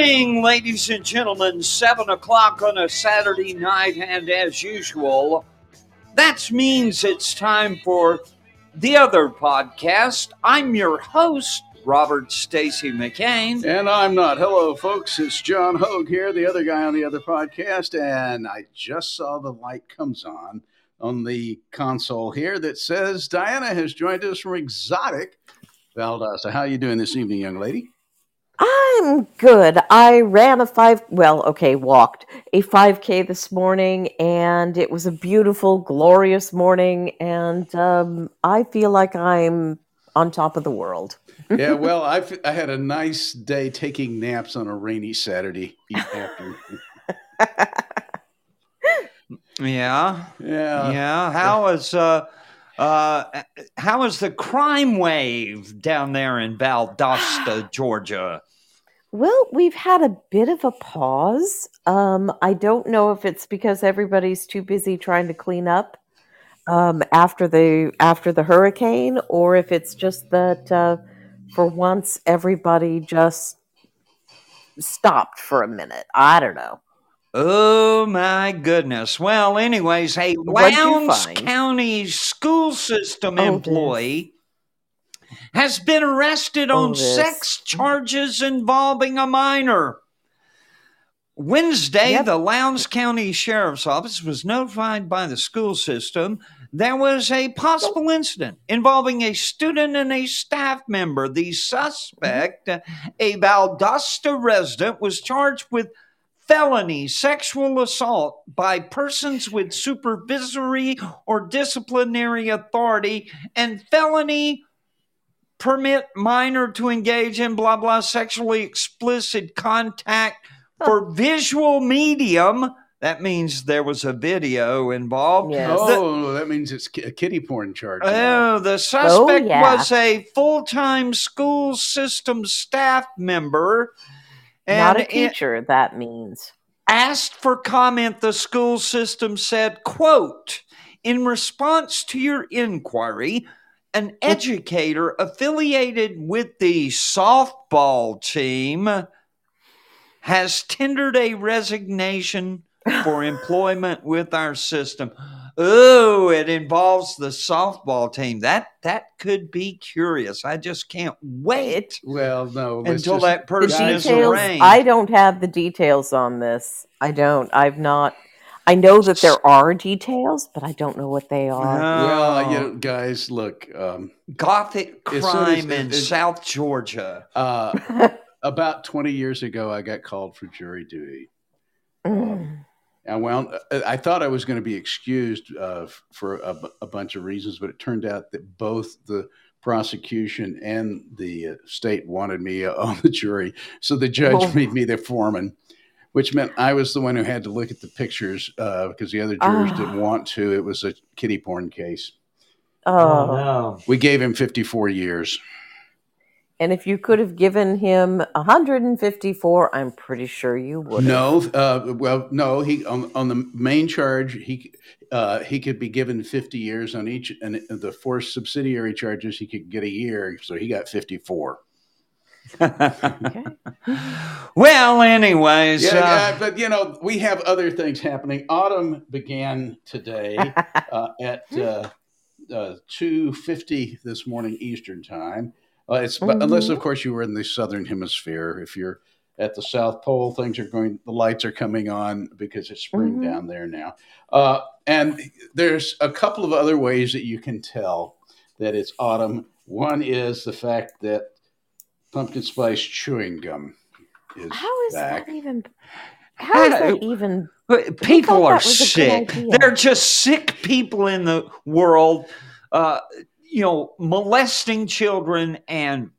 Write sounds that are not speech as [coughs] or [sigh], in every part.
evening, ladies and gentlemen. Seven o'clock on a Saturday night, and as usual, that means it's time for the other podcast. I'm your host, Robert Stacy McCain. And I'm not. Hello, folks. It's John Hoge here, the other guy on the other podcast. And I just saw the light comes on on the console here that says Dianna has joined us from Exotic Valdosta. How are you doing this evening, young lady? I'm good. I ran a five, well, okay, walked a 5K this morning, and it was a beautiful, glorious morning, and um, I feel like I'm on top of the world. [laughs] yeah, well, I I had a nice day taking naps on a rainy Saturday afternoon. [laughs] Yeah, Yeah. yeah. How is uh, uh, how is the crime wave down there in Valdosta, [gasps] Georgia? Well, we've had a bit of a pause. Um, I don't know if it's because everybody's too busy trying to clean up um, after the after the hurricane, or if it's just that uh, for once everybody just stopped for a minute. I don't know. Oh my goodness. Well, anyways, a Lowndes? County school system Oh, employee has been arrested oh, on Oh, this. sex charges involving a minor. Wednesday, Yep. the Lowndes County Sheriff's Office was notified by the school system there was a possible incident involving a student and a staff member. The suspect, a Valdosta resident, was charged with felony sexual assault by persons with supervisory or disciplinary authority and felony permit minor to engage in blah blah sexually explicit contact for visual medium that means there was a video involved Yes. Oh, that means it's a kitty porn charge. Oh, the oh, suspect yeah. was a full-time school system staff member Not a it- teacher, that means. asked for comment the school system said quote in response to your inquiry an educator affiliated with the softball team has tendered a resignation for [laughs] employment with our system oh it involves the softball team that that could be curious i just can't wait Well, no. until just- that the person is details, arraigned I don't have the details on this. I don't. I've not. I know that there are details, but I don't know what they are. Well, you know, guys, look. Um, Gothic As as- crime in South Georgia. uh, [laughs] about 20 years ago, I got called for jury duty. Mm. I wound. I thought I was going to be excused uh, for a, a bunch of reasons, but it turned out that both the prosecution and the uh, state wanted me uh, [laughs] on the jury, so the judge Oh. made me the foreman, which meant I was the one who had to look at the pictures uh, because the other jurors Ah. didn't want to. It was a kitty porn case. oh, no. We gave him 54 years. and if you could have given him 154, I'm pretty sure you would. No, uh, well, no. He on, on the main charge, he uh, he could be given fifty years on each, and the four subsidiary charges, he could get a year. So he got fifty four. Okay. [laughs] well, anyways, Yeah, uh, yeah, but you know, we have other things happening. Autumn began today [laughs] uh, at uh, uh, two fifty this morning Eastern time. Uh, it's but unless, of course, you were in the southern hemisphere. If you're at the South Pole, things are going. The lights are coming on because it's spring Mhm. down there now. Uh, and there's a couple of other ways that you can tell that it's autumn. One is the fact that pumpkin spice chewing gum is How is back. that even? How is that even? But People are that was a good sick. They're just sick people in the world, uh, you know, molesting children and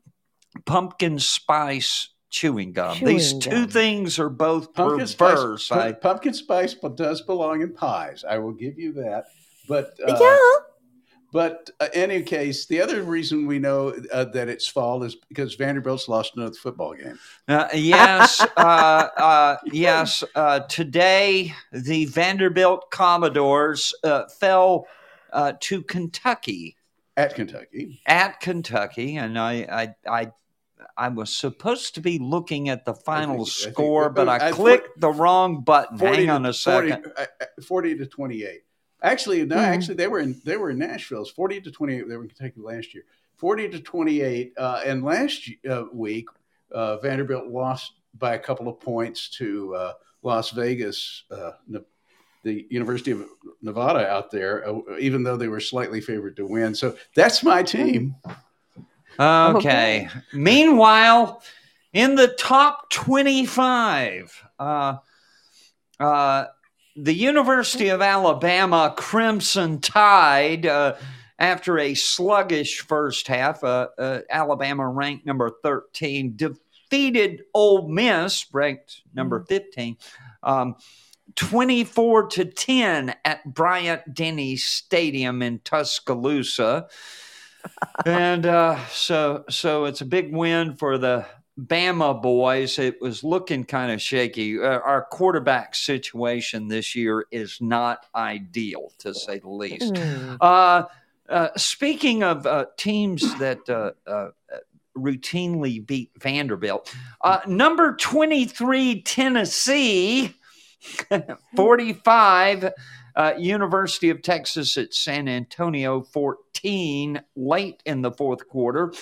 pumpkin spice chewing gum. These two gum. things are both Pumpkin perverse. spice, I, pumpkin spice does belong in pies. I will give you that. But uh, yeah. But uh, any case, the other reason we know uh, that it's fall is because Vanderbilt's lost another football game. Uh, yes, uh, uh, yes. Uh, today, the Vanderbilt Commodores uh, fell uh, to Kentucky At Kentucky, at Kentucky, and I, I, I, I was supposed to be looking at the final think- I think- score, but I, I- clicked the wrong button. Hang on a second. 40, uh, uh, 40 to 28. Actually, no, Mhm. actually they were in they were in Nashville. It's 40 to 28. They were in Kentucky last year. 40 to 28. Uh, and last uh, week, uh, Vanderbilt lost by a couple of points to uh, Las Vegas, uh, Ne- the University of Nevada out there, uh, even though they were slightly favored to win. So that's my team. Okay. Okay. Meanwhile, in the top 25, uh, uh, the University of Alabama Crimson Tide, uh, after a sluggish first half, uh, uh, Alabama ranked number 13, defeated Ole Miss, ranked number 15, um, 24 to 10 at Bryant Denny Stadium in Tuscaloosa. [laughs] And uh, so so it's a big win for the Bama boys. It was looking kind of shaky. Uh, our quarterback situation this year is not ideal, to say the least. Hmm. Uh, uh, speaking of uh, teams that uh, routinely beat Vanderbilt, uh, number 23, Tennessee, [laughs] 45, uh, University of Texas at San Antonio, 14, late in the fourth quarter.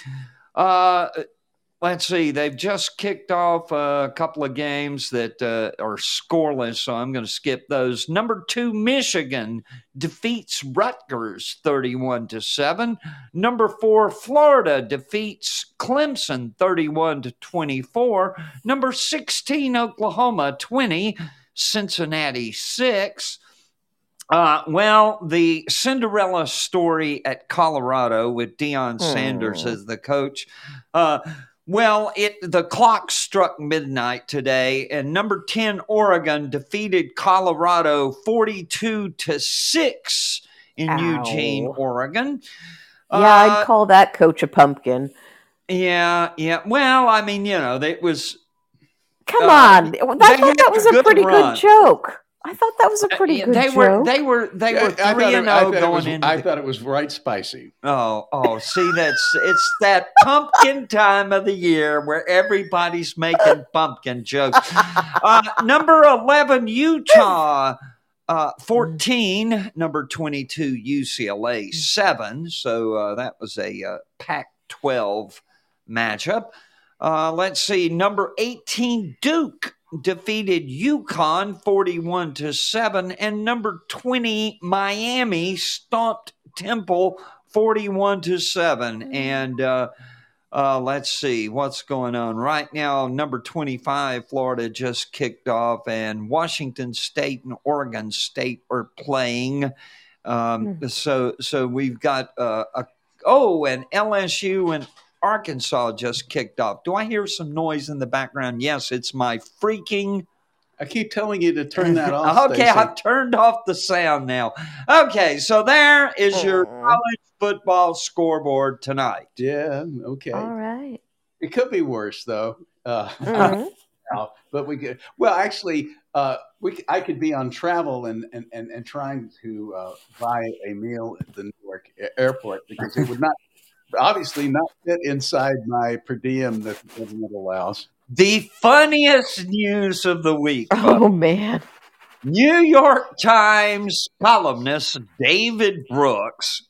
Let's see, they've just kicked off a couple of games that uh, are scoreless, so I'm going to skip those. Number two, Michigan defeats Rutgers 31 to 7. Number four, Florida defeats Clemson 31 to 24. Number 16, Oklahoma 20, Cincinnati 6. Uh, well, the Cinderella story at Colorado with Deion Sanders Hmm. as the coach. Uh, well, it the clock struck midnight today, and number ten Oregon defeated Colorado forty-two to six in Ow. Eugene, Oregon. Yeah, Uh, I'd call that coach a pumpkin. yeah, yeah. Well, I mean, you know, it was Come uh, on, I thought that was a pretty run. good joke. I thought that was a pretty uh, good they joke. were they were they were I thought three it- and I zero going was- into I the thought it was right spicy. Oh, oh, see, that's it's that pumpkin time of the year where everybody's making pumpkin jokes. Uh, number 11, Utah. Uh, 14, number 22, UCLA, 7. So uh, that was a uh, Pac 12 matchup. Uh, let's see, number 18, Duke defeated UConn 41 to 7 and number 20 Miami stomped Temple 41 to 7 and uh, uh, let's see what's going on. Right now number 25 Florida just kicked off and Washington State and Oregon State are playing. Um, so so we've got uh, a oh and LSU and Arkansas just kicked off. Do I hear some noise in the background? Yes, it's my freaking. I keep telling you to turn that off. [laughs] okay, Stacy. I've turned off the sound now. Okay, so there is your college football scoreboard tonight. Yeah. Okay. All right. It could be worse though. Uh, [laughs] Mhm. but we could. Well, actually, uh, we c- I could be on travel and and and, and trying to uh, buy a meal at the Newark a- airport because it would not obviously not fit inside my per diem that the government allows. The funniest news of the week. [laughs] Oh man. New York Times columnist David Brooks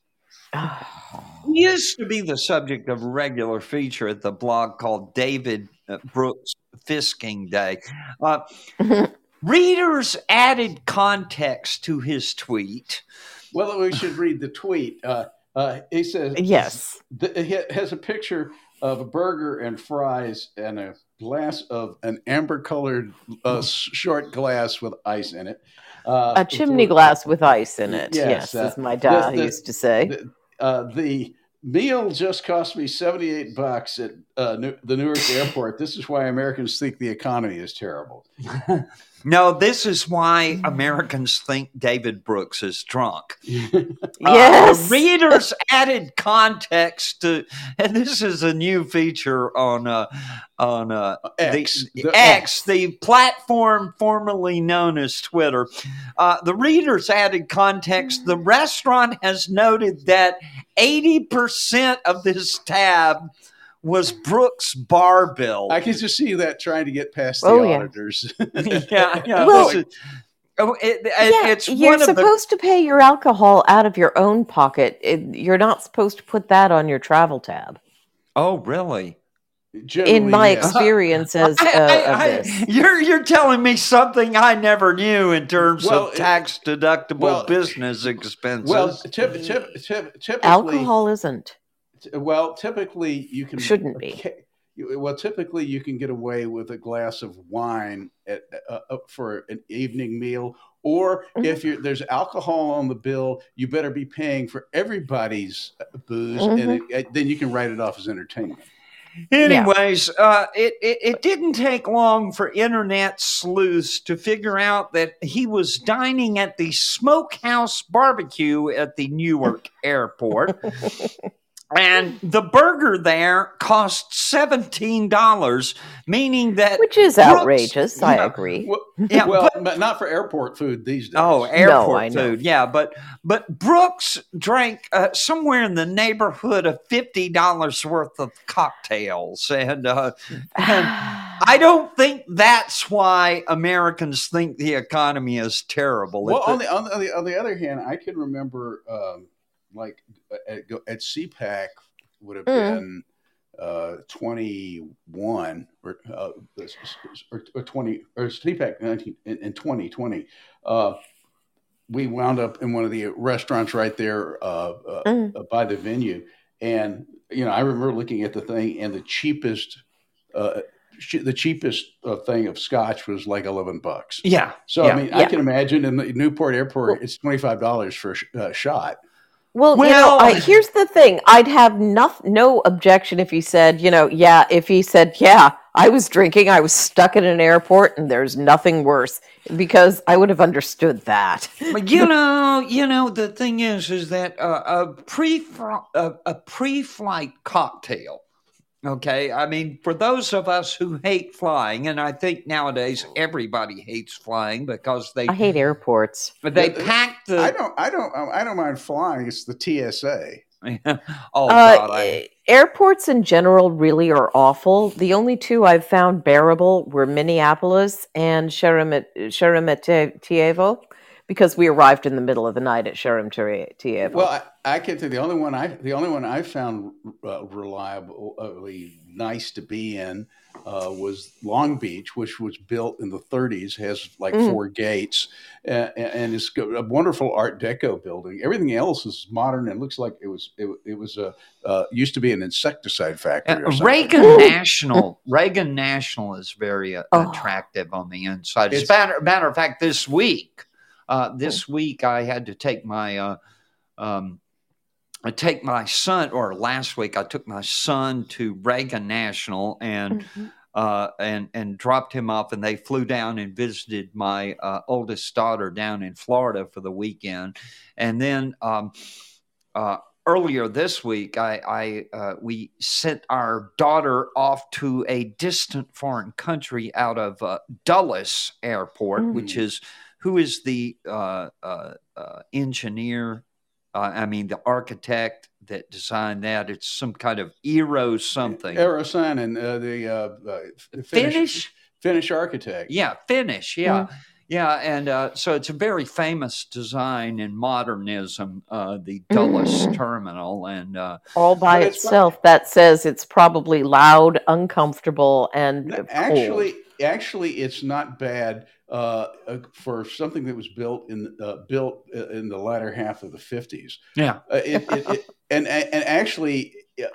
[sighs] He used to be the subject of a regular feature at the blog called David uh, Brooks Fisking Day. Uh, [laughs] readers added context to his tweet. Well, we should read the tweet. Uh, uh, he says Yes. th- it has a picture of a burger and fries and a glass of an amber colored uh, short glass with ice in it. Uh, A chimney glass with ice in it. Yes, Yes, uh, as my dad the- the- used to say. The, uh, the meal just cost me 78 bucks at uh, New- the Newark airport. This is why Americans think the economy is terrible. [laughs] No, this is why Americans think David Brooks is drunk. [laughs] Uh, yes. the readers added context to, and this is a new feature on uh, on uh, X. the, The X, the platform formerly known as Twitter. Uh, the readers added context. The restaurant has noted that eighty percent of this tab was Brooks' bar bill. I can just see that trying to get past the Oh, yeah. auditors. [laughs] [laughs] yeah, yeah. Well- this is- oh, it- it- yeah, it's you're one of the supposed to pay your alcohol out of your own pocket. It, you're not supposed to put that on your travel tab. Oh, really? Generally, In my yes. experiences uh, [laughs] I- I- of I- this, you're you're telling me something I never knew in terms Well, of tax deductible well, business expenses. well, typ- typ- typ- typically, alcohol isn't. T- Well, typically you can Shouldn't be. Well, typically you can get away with a glass of wine at, uh, uh, for an evening meal, or Mhm. if you're, there's alcohol on the bill, you better be paying for everybody's uh, booze, and Mm-hmm. it, uh, then you can write it off as entertainment. Anyways, uh, it, it it didn't take long for internet sleuths to figure out that he was dining at the Smokehouse Barbecue at the Newark [laughs] Airport. And the burger there cost seventeen dollars, meaning that Which is Brooks- outrageous. I yeah. agree. Well, yeah, [laughs] well, but- but not for airport food these days. Oh, airport I know. food, yeah, but but Brooks drank uh, somewhere in the neighborhood of fifty dollars worth of cocktails, and uh, and [sighs] I don't think that's why Americans think the economy is terrible. Well, If on the- the, on the on the other hand, I can remember um, like at, at CPAC would have Mm. been uh, 21 or, uh, or, or 20 or CPAC 19 in, in 2020. Uh, we wound up in one of the restaurants right there uh, uh, Mm. by the venue, and you know I remember looking at the thing, and the cheapest. Uh, the cheapest uh, thing of scotch was like 11 bucks. yeah, So Yeah. I mean, I can imagine in the Newport Airport, Well- it's twenty five dollars for a sh- uh, shot. Well, you know, I, here's the thing. I'd have no, no objection if he said, you know, yeah, if he said, yeah, I was drinking, I was stuck in an airport, and there's nothing worse, because I would have understood that. But you know, you know, the thing is, is that uh, a pre a, a pre-flight cocktail. Okay, I mean, for those of us who hate flying, and I think nowadays everybody hates flying because they I hate airports. But they Yeah, pack the. I don't, I don't, I don't mind flying. It's the TSA. [laughs] oh Uh, God, I, airports in general really are awful. The only two I've found bearable were Minneapolis and Sheremet- Sheremetyevo, because we arrived in the middle of the night at Sheremetyevo. Well, I, I can think the only one I, the only one I found uh, reliably nice to be in uh, was Long Beach, which was built in the 30s, has like Mm. four gates, uh, and it's a wonderful Art Deco building. Everything else is modern and looks like it was, it, it was a uh, used to be an insecticide factory. Uh, or. Reagan Ooh. National, Reagan National is very uh, Oh. attractive on the inside. As a matter, matter of fact, this week, uh, this week I had to take my, uh, um, I take my son, or last week I took my son to Reagan National and Mhm. uh, and and dropped him off, and they flew down and visited my uh, oldest daughter down in Florida for the weekend, and then um, uh, earlier this week, I, I uh, we sent our daughter off to a distant foreign country out of uh, Dulles Airport, which Mm. is who is the uh, uh, uh, engineer? Uh, I mean, the architect that designed that. It's some kind of Eero something. Aerosign and uh, the uh, uh, Finnish, Finnish? Finnish architect. Yeah, Finnish. Yeah. Yeah, and uh, so it's a very famous design in modernism, uh, the Dulles Mm. terminal, and uh, All by But it's not- itself, that says it's probably loud, uncomfortable, and No, cold. Actually, actually, it's not bad. Uh, uh, for something that was built in uh, built in the latter half of the 50s. Yeah. Uh, it, it, it, and and actually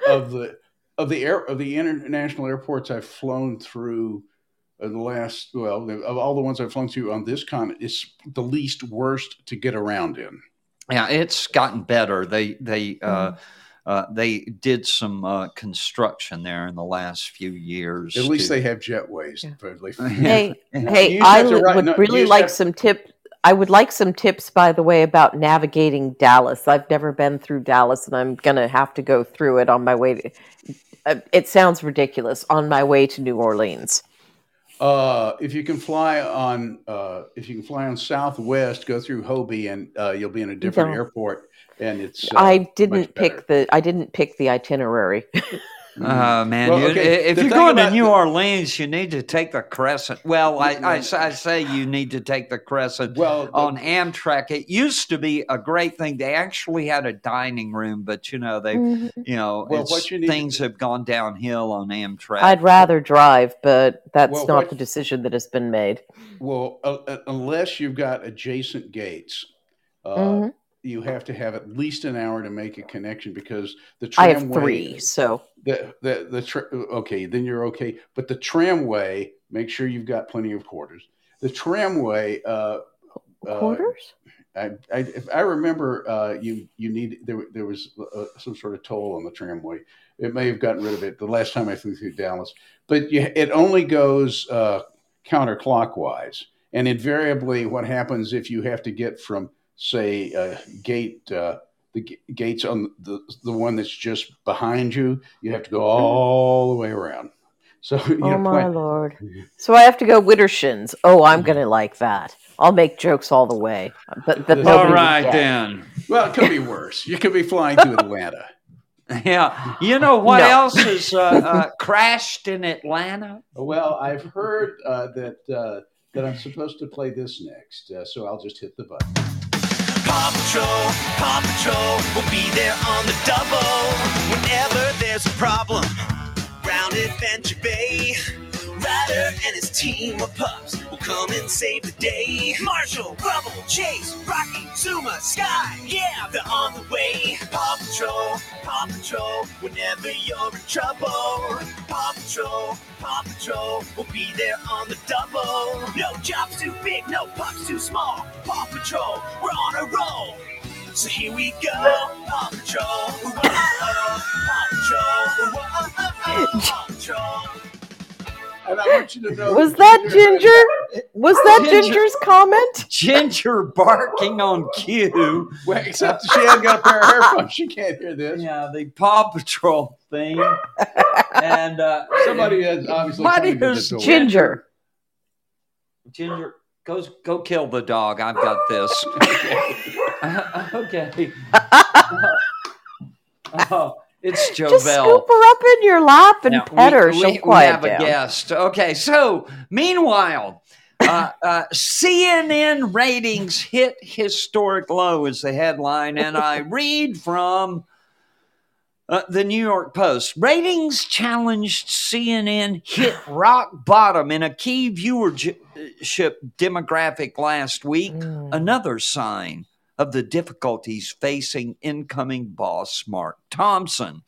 of the of the air of the international airports I've flown through in the last well of all the ones I've flown through on this continent, it's the least worst to get around in. Yeah, it's gotten better. They they uh, Mhm. Uh, they did some uh, construction there in the last few years. At least to- they have jetways. Yeah. probably. [laughs] [laughs] Hey, hey, I li- write- would no, really like have- some tip. I would like some tips, by the way, about navigating Dallas. I've never been through Dallas, and I'm gonna have to go through it on my way. To, uh, it sounds ridiculous on my way to New Orleans. Uh, if you can fly on, uh, if you can fly on Southwest, go through Hobby, and uh, you'll be in a different No. airport. And it's uh, I didn't better. pick the. I didn't pick the itinerary. [laughs] Uh, man, Well, you- okay, if the you're thing going to New Orleans, you need to take the Crescent. Well, I, I, I say you need to take the Crescent well on Amtrak. It used to be a great thing. They actually had a dining room, but you know they, Mhm. you know, Well, it's, you need to things have gone downhill on Amtrak. I'd rather drive, but that's Well, not what- the decision that has been made. Well, uh, uh, unless you've got adjacent gates, uh, Mhm. You have to have at least an hour to make a connection because the I tramway. have three, so The the the tra- okay, then you're okay. But the tramway, make sure you've got plenty of quarters. The tramway, uh, Uh, quarters. I, I if I remember, uh, you you need there there was uh, some sort of toll on the tramway. It may have gotten rid of it the last time I flew through Dallas, but you, it only goes uh, counterclockwise. And invariably, what happens if you have to get from say uh, gate uh, the g- gates on the the one that's just behind you, you have to go all the way around. [laughs] So you Oh know, my plan- lord! [laughs] So I have to go Widdershins. Oh, I'm gonna like that. I'll make jokes all the way. But, but All nobody All would then. well, it could be worse. You could be flying to Atlanta. [laughs] Yeah, you know what No. else has uh, uh, crashed in Atlanta? Well, I've heard uh, that uh, that I'm supposed to play this next, uh, so I'll just hit the button. Paw Patrol, Paw Patrol will be there on the double whenever there's a problem. Round Adventure Bay, Ryder and his team of pups will come and save the day. Marshall, Rubble, Chase, Rocky, Zuma, Sky, yeah, they're on the way. Paw Patrol, Paw Patrol, whenever you're in trouble. Paw Patrol, Paw Patrol will be there on the double. No job's too big, no pup's too small. Paw Patrol, we're on a roll. So here we go, Paw Patrol. Whoa, Paw Patrol. Whoa, Paw Patrol. And I want you to know Was that Ginger? Was that Ginger. Ginger's comment? Ginger barking on cue. Well, except she hasn't got a pair of earphones. She can't hear this. Yeah, the Paw Patrol theme. and uh, Somebody has obviously Mighty come to the Who's. Ginger. Ginger, goes go kill the dog. I've got this. [laughs] okay. [laughs] [laughs] oh, it's Joe. [laughs] Just scoop her up in your lap and Now, pet we- her. She'll we quiet have down. a guest. Okay, so meanwhile, uh, uh, CNN ratings hit historic low is the headline, and I [laughs] read from uh, the New York Post. Ratings challenged CNN hit [sighs] rock bottom in a key viewership demographic last week. Mm. Another sign of the difficulties facing incoming boss Mark Thompson.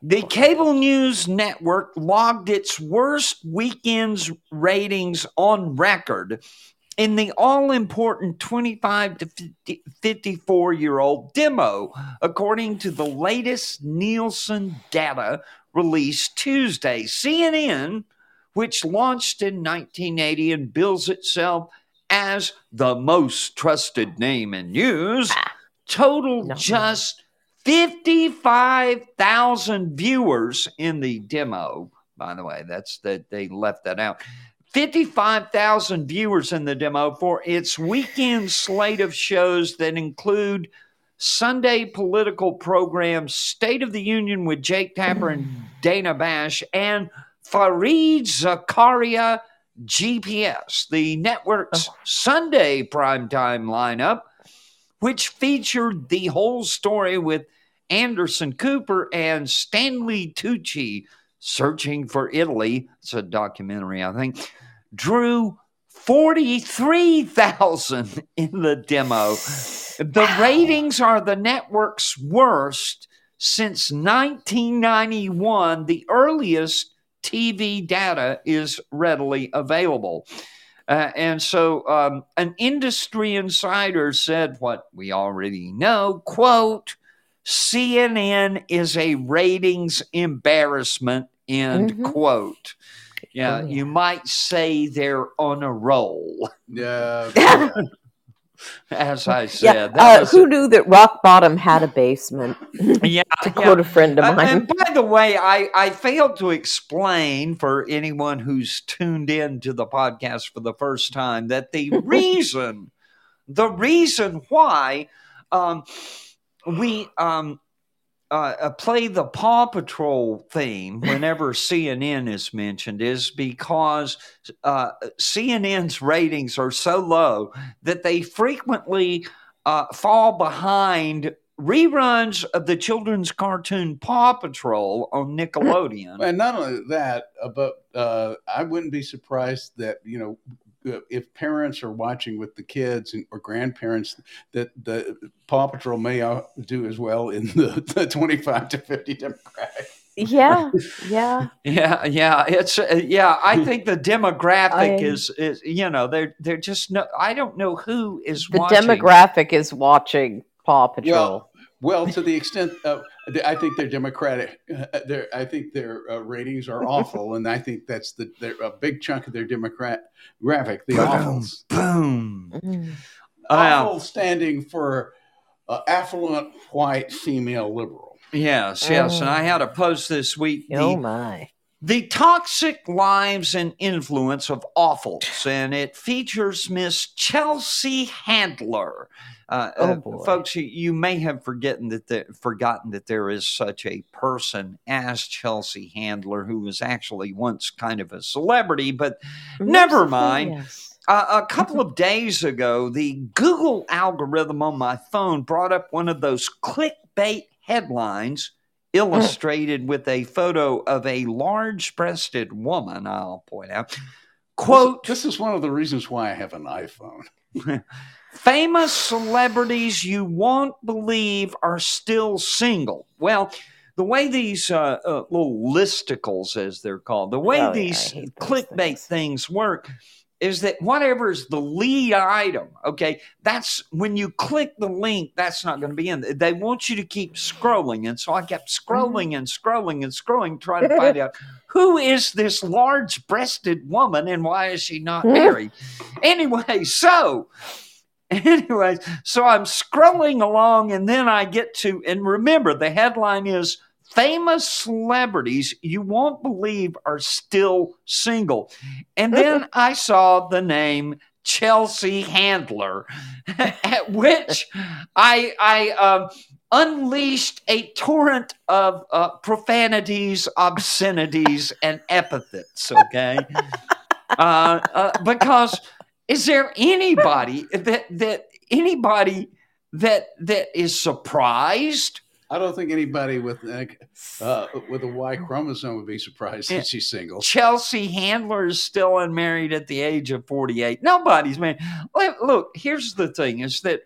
The cable news network logged its worst weekend's ratings on record in the all important 25 to 50, 54 year old demo, according to the latest Nielsen data released Tuesday. CNN, which launched in 1980 and bills itself as the most trusted name in news, ah. totaled No. just 55,000 viewers in the demo. By the way, that's that they left that out. 55,000 viewers in the demo for its weekend slate of shows that include Sunday political programs, State of the Union with Jake Tapper and hmm. Dana Bash, and Fareed Zakaria GPS, the network's oh. Sunday primetime lineup, which featured the whole story with Anderson Cooper and Stanley Tucci searching for Italy. It's a documentary, I think. Drew 43,000 [laughs] in the demo. The ratings are the network's worst since 1991. The earliest TV data is readily available. Uh, and so um, an industry insider said what we already know quote cnn is a ratings embarrassment end Mhm. quote yeah, Oh, yeah. you might say they're on a roll Yeah. [laughs] as i said Yeah, That uh, was who knew that Rock Bottom had a basement? [laughs] yeah, [laughs] to yeah. quote a friend of Uh, mine. and by the way, I, I failed to explain for anyone who's tuned in to the podcast for the first time that the [laughs] reason, the reason why um, we um, uh, uh, play the Paw Patrol theme whenever [laughs] CNN is mentioned is because uh, CNN's ratings are so low that they frequently uh, fall behind reruns of the children's cartoon Paw Patrol on Nickelodeon. [clears throat] And not only that, uh, but uh, I wouldn't be surprised that you know if parents are watching with the kids and, or grandparents that the Paw Patrol may uh, do as well in the, [laughs] the 25 to 50 demographic. yeah, yeah. [laughs] Yeah, yeah, it's uh, yeah. I think the demographic I- is is you know they're they're just no. I don't know who is The watching. demographic is watching Paw Patrol. Well, well, to the extent of, I think they're democratic. Uh, their, I think their uh, ratings are AWFL, and I think that's the they're a big chunk of their democrat graphic. The Boom, AWFLs, boom. Mm. awful standing for uh, affluent white female liberal. Yes, yes. And I had a post this week. oh The, my! The toxic lives and influence of AWFLs, and it features Miss Chelsea Handler. Uh, Oh, uh, folks, you, you may have forgotten that there, forgotten that there is such a person as Chelsea Handler, who was actually once kind of a celebrity, but Never mind. yes. Uh, a couple of days ago, the Google algorithm on my phone brought up one of those clickbait headlines illustrated with a photo of a large breasted woman, I'll point out. Quote, This, this is one of the reasons why I have an iPhone. [laughs] famous celebrities you won't believe are still single. Well, the way these uh, uh, little listicles, as they're called, the way Oh, these hate those clickbait things. things work is that whatever is the lead item, okay, that's when you click the link, that's not going to be in. there. They want you to keep scrolling. And so I kept scrolling and scrolling and scrolling, trying to find out [laughs] who is this large breasted woman and why is she not [laughs] married? anyway, so anyway, so I'm scrolling along and then I get to, and remember the headline is famous celebrities you won't believe are still single. And then [laughs] I saw the name Chelsea Handler, [laughs] at which I, I, um, unleashed a torrent of uh, profanities, obscenities, and epithets. Okay, [laughs] uh, uh, because is there anybody that that anybody that that is surprised? I don't think anybody with uh, with a Y chromosome would be surprised that she's single. Chelsea Handler is still unmarried at the age of forty-eight. Nobody's married. Look, look, here's the thing: is that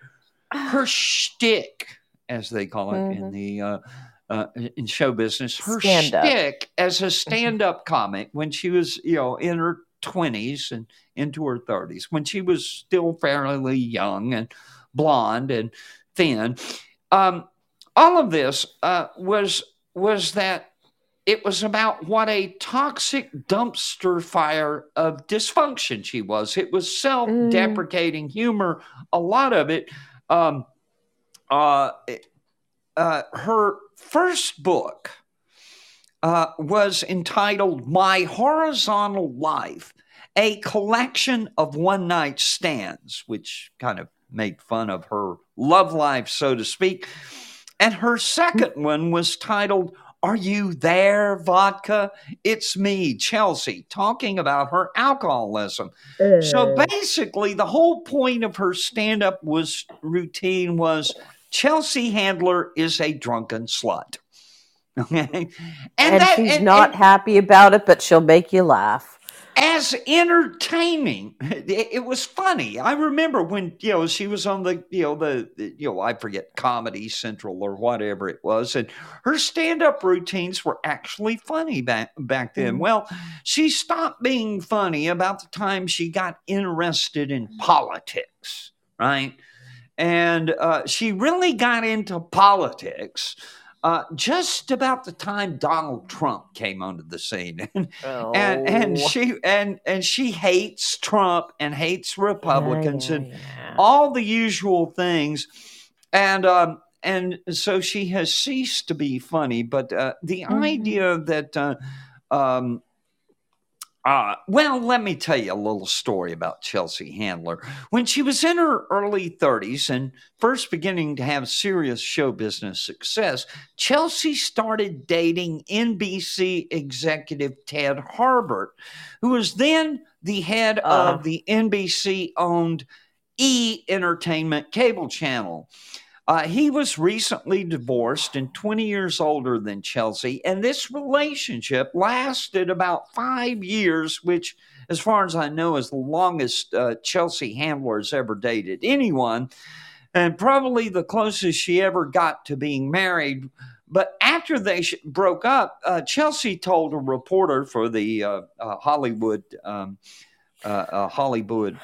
her shtick, as they call it in Mhm. the uh, uh, in show business, her Stand-up. shtick as a stand-up comic when she was, you know, in her twenties and into her thirties, when she was still fairly young and blonde and thin. Um, all of this uh, was was that it was about what a toxic dumpster fire of dysfunction she was. It was self-deprecating humor. A lot of it. Um, uh, uh, her first book uh, was entitled "My Horizontal Life." A collection of one night stands, which kind of made fun of her love life, so to speak. And her second one was titled Are You There, Vodka? It's me, Chelsea, talking about her alcoholism. So basically, the whole point of her stand up was routine was Chelsea Handler is a drunken slut. [laughs] Okay. and, that- she's and- not and- happy about it, but she'll make you laugh. As entertaining. It, it was funny. I remember when you know she was on the you know the, the you know I forget Comedy Central or whatever it was, and her stand-up routines were actually funny back back then. Mhm. Well, she stopped being funny about the time she got interested in politics, right? And uh, she really got into politics uh, just about the time Donald Trump came onto the scene, [laughs] and and, and Oh. she and and she hates Trump and hates Republicans Yeah, and yeah, yeah. all the usual things, and um, and so she has ceased to be funny. But uh, the Mhm. idea that uh, um, uh, well, let me tell you a little story about Chelsea Handler. When she was in her early 30s and first beginning to have serious show business success, Chelsea started dating NBC executive Ted Harbert, who was then the head Uh. of the NBC owned E Entertainment cable channel. Uh, he was recently divorced and 20 years older than Chelsea, and this relationship lasted about five years, which, as far as I know, is the longest uh, Chelsea Handler has ever dated anyone, and probably the closest she ever got to being married. But after they sh- broke up, uh, Chelsea told a reporter for the uh, uh, Hollywood um, uh, uh, Hollywood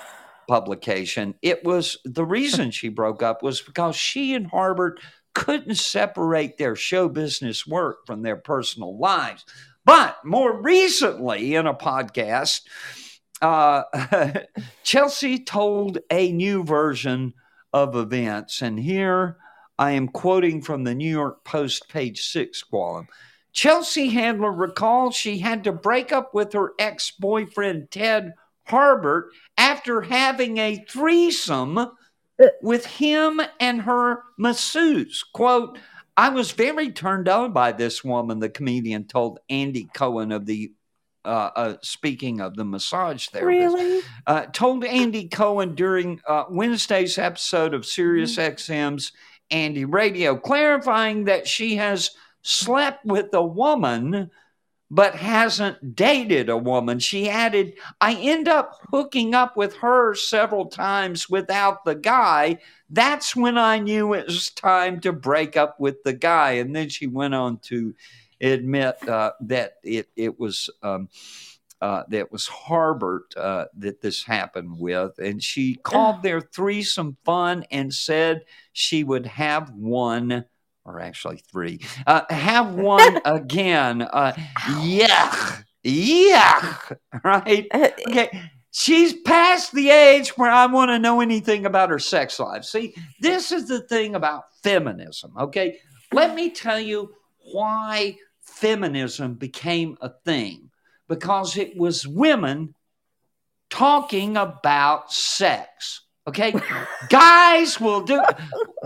publication. It was the reason [laughs] she broke up was because she and Harbert couldn't separate their show business work from their personal lives. But more recently, in a podcast, uh, [laughs] Chelsea told a new version of events. And here I am quoting from the New York Post, page six column. Chelsea Handler recalls she had to break up with her ex boyfriend, Ted Harbert, after having a threesome with him and her masseuse. Quote, I was very turned on by this woman, the comedian told Andy Cohen of the, uh, uh, speaking of the massage therapist Really? uh, told Andy Cohen during uh, Wednesday's episode of Sirius XM's Andy Radio, clarifying that she has slept with a woman but hasn't dated a woman. She added, I end up hooking up with her several times without the guy. That's when I knew it was time to break up with the guy. And then she went on to admit uh, that it, it was. Um, uh, that was Harbert uh, that this happened with. And she called their threesome fun and said she would have one, or actually three, uh, have [laughs] one again. Uh, yuck, yuck, [laughs] right? Uh, Okay. She's past the age where I want to know anything about her sex life. See, this is the thing about feminism, okay? Let me tell you why feminism became a thing because it was women talking about sex. Okay, guys will do.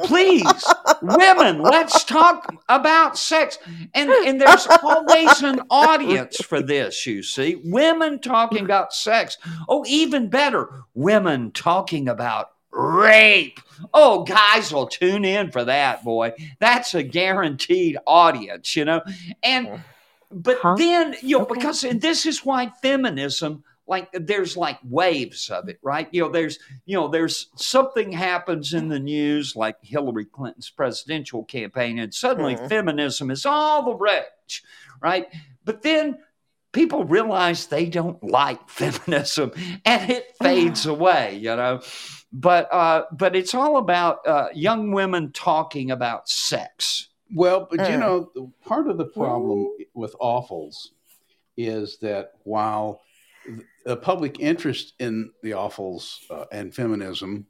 Please, women, let's talk about sex. And and there's always an audience for this. You see, women talking about sex. Oh, even better, women talking about rape. Oh, guys will tune in for that, boy. That's a guaranteed audience, you know. And but Huh? then you know because and this is why feminism like there's like waves of it right? You know there's you know there's something happens in the news like hillary clinton's presidential campaign and suddenly Mhm. feminism is all the rage right? But then people realize they don't like [laughs] feminism and it fades away you know? But uh but it's all about uh young women talking about sex. Well, but you Mm. know, part of the problem with AWFLs is that while the public interest in the AWFLs uh, and feminism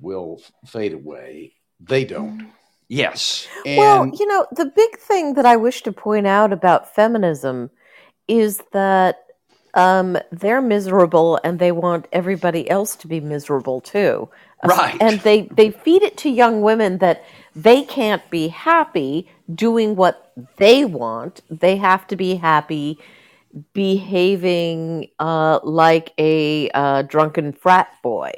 will fade away, they don't. yes And well, you know, the big thing that I wish to point out about feminism is that um, they're miserable and they want everybody else to be miserable too. Right. And they, they feed it to young women that they can't be happy doing what they want. They have to be happy behaving uh, like a uh, drunken frat boy.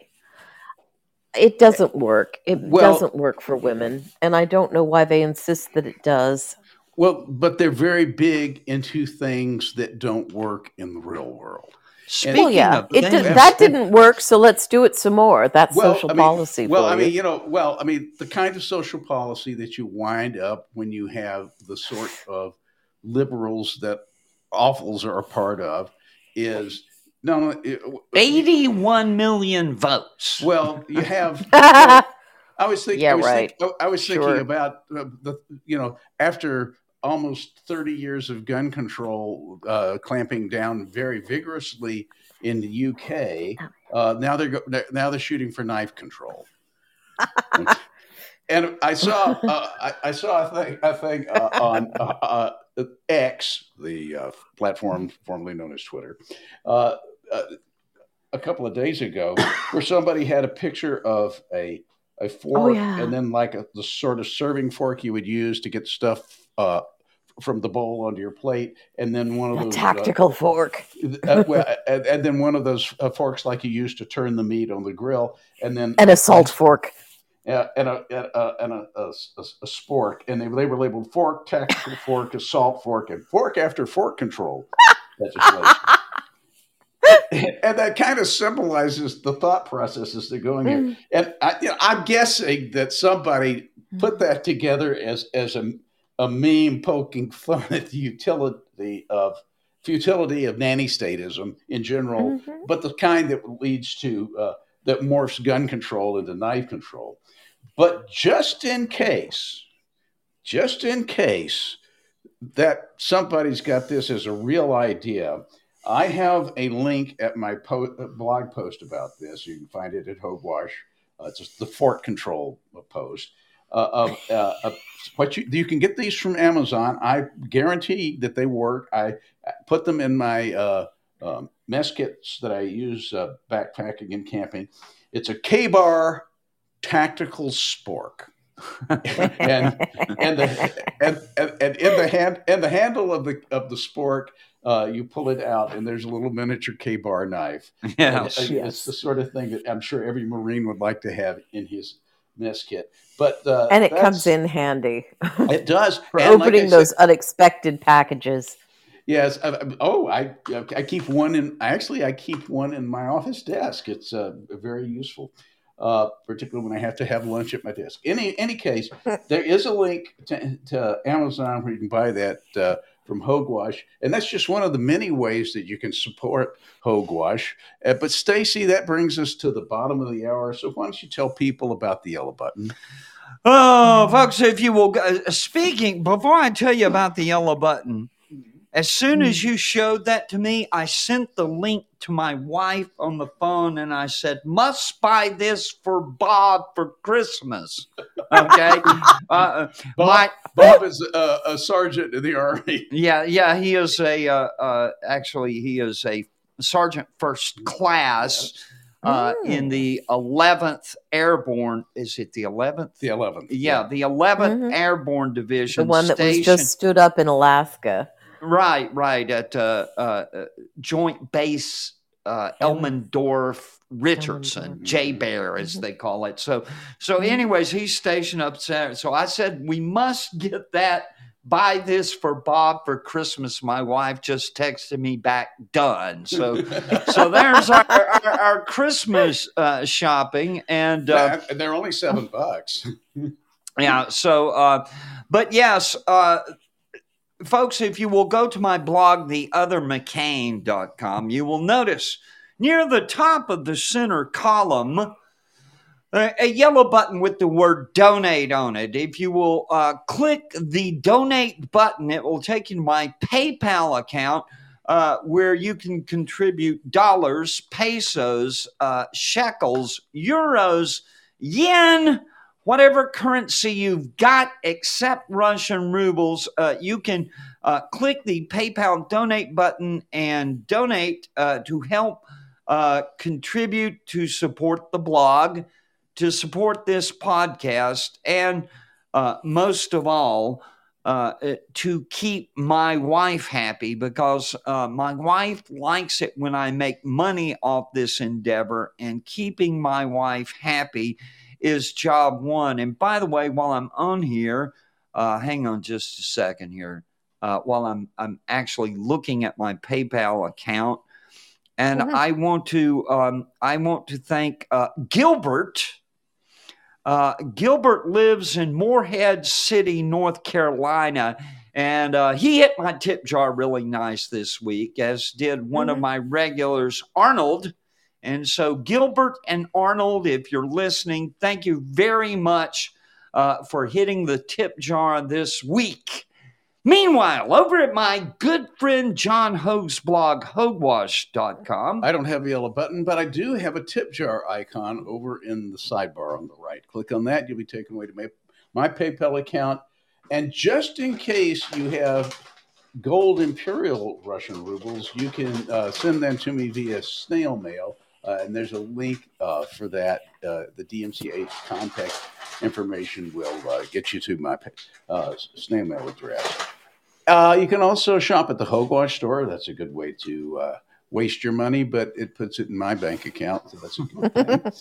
It doesn't work. It Well- doesn't work for women. And I don't know why they insist that it does. well, but they're very big into things that don't work in the real world. Speaking Well, yeah, of it did, that didn't work, so let's do it some more. That's social I mean, policy. Well, I mean, you. you know, well, I mean, the kind of social policy that you wind up when you have the sort of liberals that AWFLs are a part of is no, no. 81 million votes. well, you have. well, [laughs] I was thinking. Yeah, I was, right. think, I was thinking Sure. about uh, the, you know, after almost 30 years of gun control uh, clamping down very vigorously in the UK, uh, now they're go- now they're shooting for knife control. [laughs] and I saw uh, I, I saw a thing, a thing uh, on uh, uh, X, the uh, platform formerly known as Twitter, uh, uh, a couple of days ago, [coughs] where somebody had a picture of a a fork Oh, yeah. and then like a, the sort of serving fork you would use to get stuff uh, from the bowl onto your plate, and then one of a those uh, tactical fork. uh, well, and, and then one of those uh, forks like you use to turn the meat on the grill, and then And a salt fork. And a and a, and a, a, a, a spork, and they, they were labeled fork, tactical fork, assault fork, and fork after fork control [laughs] [laughs] and that kind of symbolizes the thought processes that are going here. And I, you know, I'm guessing that somebody put that together as as a, a meme poking fun at the utility of futility of nanny statism in general, Mhm. but the kind that leads to uh, that morphs gun control into knife control. But just in case, just in case that somebody's got this as a real idea, I have a link at my po- uh, blog post about this. You can find it at Hogewash. Uh, it's the Fort control post. Uh, of uh, uh, what you you can get these from Amazon. I guarantee that they work. I put them in my uh, um, mess kits that I use uh, backpacking and camping. It's a Ka-Bar tactical spork. and and the and, and, and in the hand and the handle of the of the spork, uh, you pull it out, and there's a little miniature Ka-Bar knife. [laughs] And, Yes. uh, Yes. It's the sort of thing that I'm sure every Marine would like to have in his mess kit. But uh, and it comes in handy [laughs] It does for And like I opening said- those unexpected packages. Yes. I, I- oh, I I keep one in. Actually, I keep one in my office desk. It's uh, very useful, uh, particularly when I have to have lunch at my desk. Any any case, there is a link to, to Amazon where you can buy that uh, from Hogewash, and that's just one of the many ways that you can support Hogewash. Uh, but Stacy, that brings us to the bottom of the hour. So why don't you tell people about the yellow button? Oh, folks, if you will, uh, speaking, before I tell you about the yellow button, as soon as you showed that to me, I sent the link to my wife on the phone and I said, must buy this for Bob for Christmas. Okay. [laughs] uh, my, Bob is a, a sergeant in the army. [laughs] yeah, yeah, he is a, uh, uh, actually, he is a sergeant first class uh, in the 11th Airborne. Is it the 11th? The eleventh. Yeah, the 11th Mhm. Airborne Division. The one that was just stood up in Alaska. Right, right at uh, uh, uh, Joint Base uh, Elmendorf Richardson, JBER as Mhm. they call it. So, so, Mhm. anyways, he's stationed up there. So I said we must get that. Buy this for Bob for Christmas. My wife just texted me back, done. So, [laughs] so there's our, our, our Christmas uh, shopping, and uh, and they're only seven bucks. [laughs] yeah so uh but yes uh folks if you will go to my blog theothermccain.com you will notice near the top of the center column a, yellow button with the word donate on it. If you will uh, click the donate button it will take you to my paypal account uh, where you can contribute dollars pesos uh, shekels euros yen whatever currency you've got except Russian rubles, uh, you can uh, click the PayPal donate button and donate uh, to help uh, contribute to support the blog, to support this podcast, and uh, most of all, uh, to keep my wife happy because my wife likes it when I make money off this endeavor, and keeping my wife happy is job one. And by the way, while I'm on here, uh, hang on just a second here. Uh, while I'm I'm actually looking at my PayPal account, and Mhm. I want to um, I want to thank uh, Gilbert. Uh, Gilbert lives in Morehead City, North Carolina, and uh, he hit my tip jar really nice this week, as did one of Mhm. my regulars, Arnold. And so, Gilbert and Arnold, if you're listening, thank you very much uh, for hitting the tip jar this week. Meanwhile, over at my good friend John Hoge's blog, hogewash.com, I don't have a yellow button, but I do have a tip jar icon over in the sidebar on the right. Click on that, you'll be taken away to my, my PayPal account. And just in case you have gold imperial Russian rubles, you can uh, send them to me via snail mail. Uh, and there's a link uh, for that. Uh, the DMCA contact information will uh, get you to my uh, snail mail address. Uh, you can also shop at the Hogewash store. That's a good way to uh, waste your money, but it puts it in my bank account. So that's a good thing.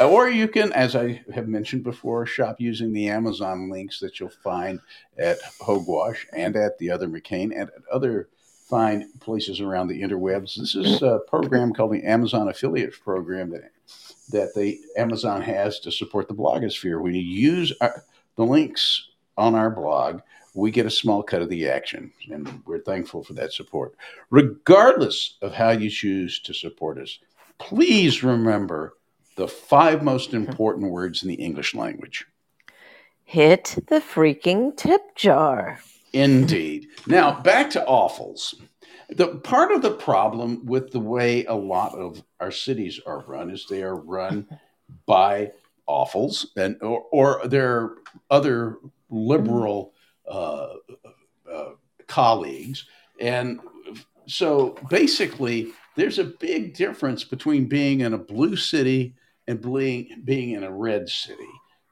[laughs] or you can, as I have mentioned before, shop using the Amazon links that you'll find at Hogewash and at the other McCain and at other fine places around the interwebs. This is mm-hmm. a program called the Amazon Affiliate Program that that the Amazon has to support the blogosphere. When you use our, the links on our blog, we get a small cut of the action, and we're thankful for that support. Regardless of how you choose to support us, please remember the five most important words in the English language. Hit the freaking tip jar. Indeed. Now, back to AWFLs. The part of the problem with the way a lot of our cities are run is they are run [laughs] by AWFLs and or, or their other liberal uh, uh, colleagues, and so basically, there's a big difference between being in a blue city and being being in a red city.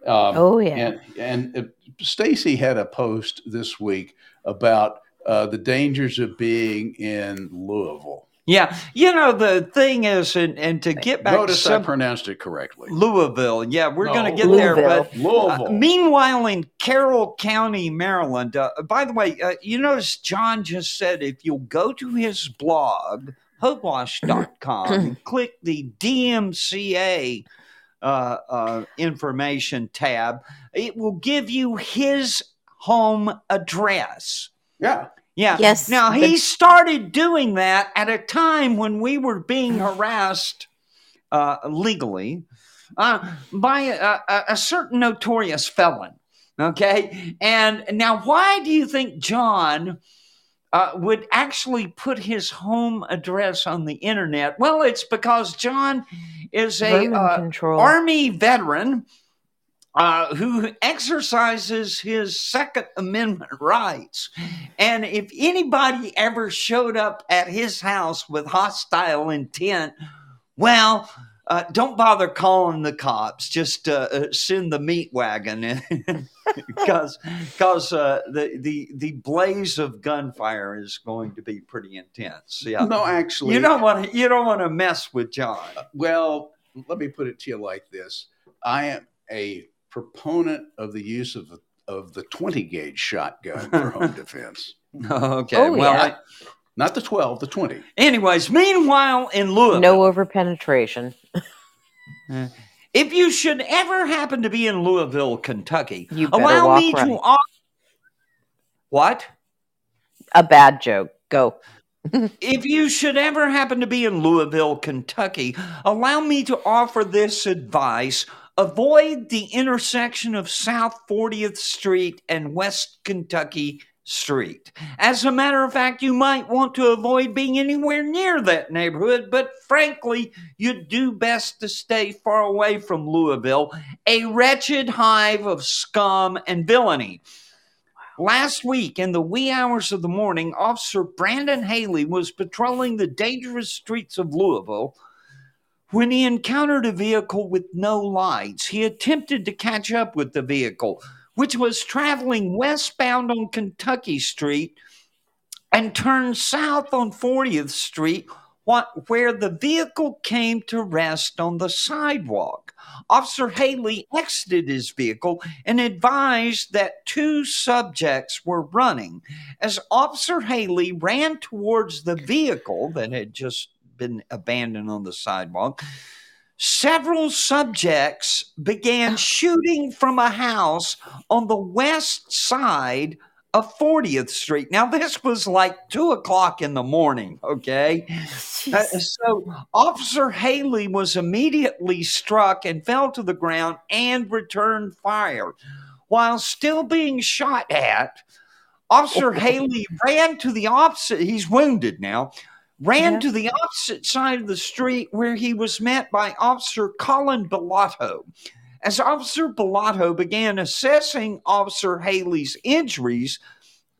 Um, Oh, yeah. and and uh, Stacy had a post this week about uh, the dangers of being in Louisville. yeah, you know the thing is, and, and to get back Notice to I some, pronounced it correctly. Louisville, yeah, we're going to No, get there, but Louisville. Uh, meanwhile, in Carroll County, Maryland, uh, by the way, uh, you notice John just said if you'll go to his blog, hogewash.com, [clears throat] and click the DMCA uh, uh, information tab, it will give you his home address. yeah. Yeah. Yes, Now, but- he started doing that at a time when we were being [sighs] harassed uh, legally uh, by a, a, a certain notorious felon. Okay. And now, why do you think John uh, would actually put his home address on the internet? Well, it's because John is a uh. Army veteran uh, who exercises his Second Amendment rights. And if anybody ever showed up at his house with hostile intent, well, uh, don't bother calling the cops. Just uh, uh, send the meat wagon, because [laughs] because uh, the the the blaze of gunfire is going to be pretty intense. Yeah, No, actually, you don't want to you don't want to mess with John. Well, let me put it to you like this: I am a proponent of the use of the, of the 20 gauge shotgun for [laughs] home defense. Okay, Oh, well, yeah. I- Not the 12, the 20. anyways, meanwhile in Louisville, No overpenetration. Eh. if you should ever happen to be in Louisville, Kentucky, You allow me right. to off- what? A bad joke. Go. [laughs] If you should ever happen to be in Louisville, Kentucky, allow me to offer this advice. Avoid the intersection of South 40th Street and West Kentucky Street. As a matter of fact, you might want to avoid being anywhere near that neighborhood, but frankly, you'd do best to stay far away from Louisville, a wretched hive of scum and villainy. Last week, in the wee hours of the morning, Officer Brandon Haley was patrolling the dangerous streets of Louisville when he encountered a vehicle with no lights. He attempted to catch up with the vehicle, which was traveling westbound on Kentucky Street and turned south on 40th Street, where the vehicle came to rest on the sidewalk. Officer Haley exited his vehicle and advised that two subjects were running. As Officer Haley ran towards the vehicle that had just been abandoned on the sidewalk. Several subjects began [sighs] shooting from a house on the west side of 40th Street. Now, this was like two o'clock in the morning, okay? Uh, so, Officer Haley was immediately struck and fell to the ground and returned fire. While still being shot at, Officer [laughs] Haley ran to the opposite, he's wounded now, ran Yeah. to the opposite side of the street where he was met by Officer Colin Bellato. As Officer Bellato began assessing Officer Haley's injuries,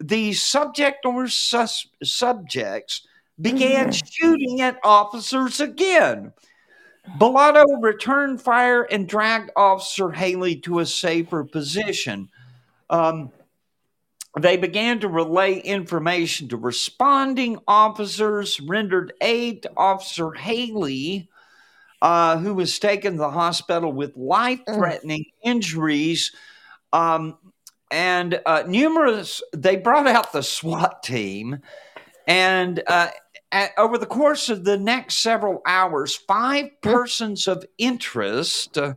the subject or sus- subjects began shooting at officers again. Bellato returned fire and dragged Officer Haley to a safer position. Um, they began to relay information to responding officers, rendered aid to Officer Haley, uh, who was taken to the hospital with life threatening injuries. Um, and uh, numerous, they brought out the SWAT team. And uh, at, over the course of the next several hours, five persons of interest uh,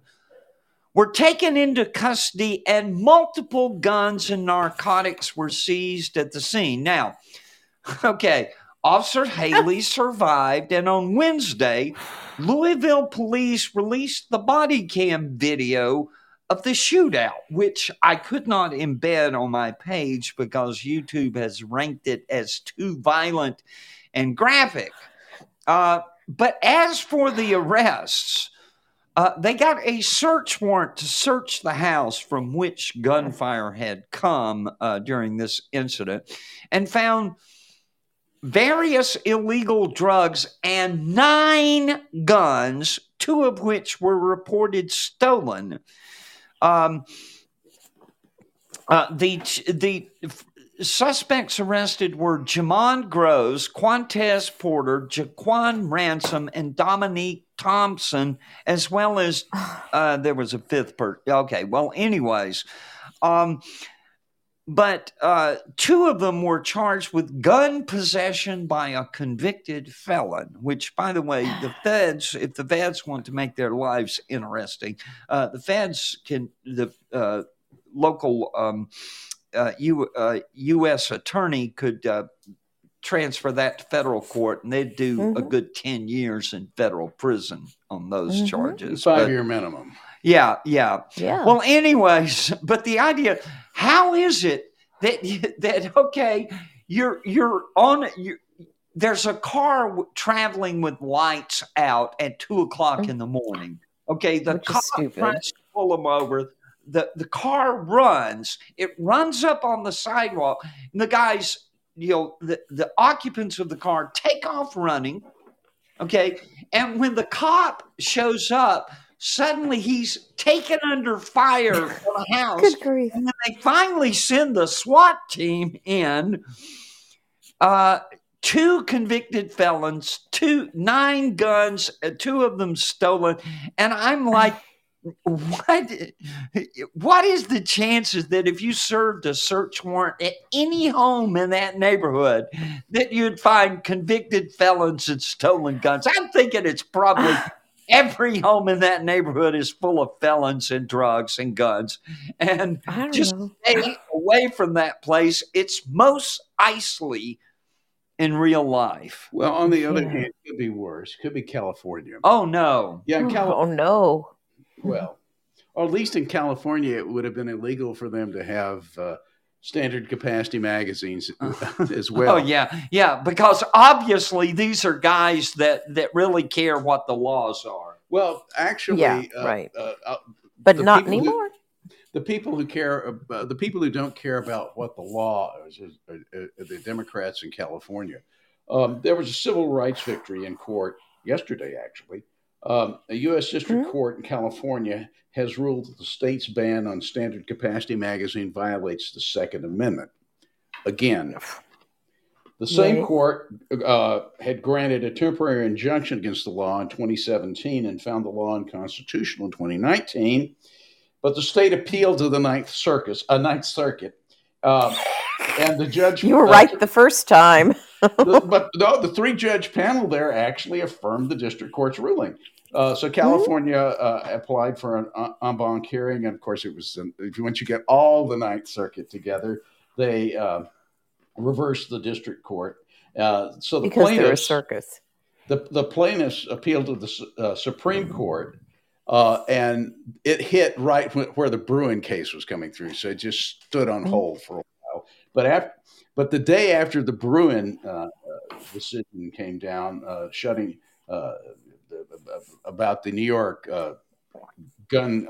were taken into custody and multiple guns and narcotics were seized at the scene. Now, [laughs] okay, Officer Haley [laughs] survived, and on Wednesday, Louisville police released the body cam video of the shootout, which I could not embed on my page because YouTube has ranked it as too violent and graphic. Uh, but as for the arrests, uh, they got a search warrant to search the house from which gunfire had come uh, during this incident and found various illegal drugs and nine guns, two of which were reported stolen. Um, uh, the the suspects arrested were Jamon Groves, Quantez Porter, Jaquan Ransom, and Dominique Thompson, as well as [sighs] uh, there was a fifth person. Okay, well, anyways, um, but uh, two of them were charged with gun possession by a convicted felon. Which, by the way, the [sighs] feds, if the feds want to make their lives interesting, uh, the feds can the uh, local um, uh, U, uh, U.S. attorney could uh, transfer that to federal court, and they'd do a Mhm. good ten years in federal prison on those Mhm. charges. Five But- year minimum. yeah, yeah. Yeah. Well, anyways, [laughs] but the idea, how is it that [laughs] that okay, you're you're on you there's a car w- traveling with lights out at two o'clock in the morning. Okay, the Which cop tries to pull them over. The the car runs. It runs up on the sidewalk, and the guys, you know, the, the occupants of the car take off running. Okay, and when the cop shows up, suddenly he's taken under fire from a [laughs] house. Good grief. And they finally send the SWAT team in, uh, two convicted felons, two nine guns, uh, two of them stolen, and I'm like, what? What is the chances that if you served a search warrant at any home in that neighborhood, that you'd find convicted felons and stolen guns? I'm thinking it's probably. [sighs] Every home in that neighborhood is full of felons and drugs and guns. And just know. stay away from that place. It's Mos Eisley in real life. Well, on the other Yeah. hand, it could be worse. Could be California. Oh no. Yeah, oh, California. Oh no. Well, or at least in California, it would have been illegal for them to have uh, standard capacity magazines [laughs] as well. oh yeah, yeah. Because obviously these are guys that that really care what the laws are. Well, actually, Yeah, uh, right. Uh, uh, But not people who- anymore. the people who care, about, the people who don't care about what the law is, is, are, are the Democrats in California. Um, there was a civil rights victory in court yesterday, actually. Um, a U.S. District Mhm. Court in California has ruled that the state's ban on standard capacity magazine violates the Second Amendment. Again, the same court uh, had granted a temporary injunction against the law in 2017 and found the law unconstitutional in 2019. But the state appealed to the Ninth Circus, uh, Ninth Circuit, uh, and the judge. You were uh, right the first time. [laughs] the- [laughs] but no, the three judge panel there actually affirmed the district court's ruling. Uh, so California uh, applied for an en- en banc hearing, and of course, it was if once you get all the Ninth Circuit together, they uh, reversed the district court. Uh, so the because they're a plaintiffs, circus. the, the plaintiffs appealed to the Su- uh, Supreme Court, uh, and it hit right where the Bruen case was coming through. So it just stood on hold for a while. But after, but the day after the Bruen uh, decision came down, uh, shutting uh, about the New York uh, gun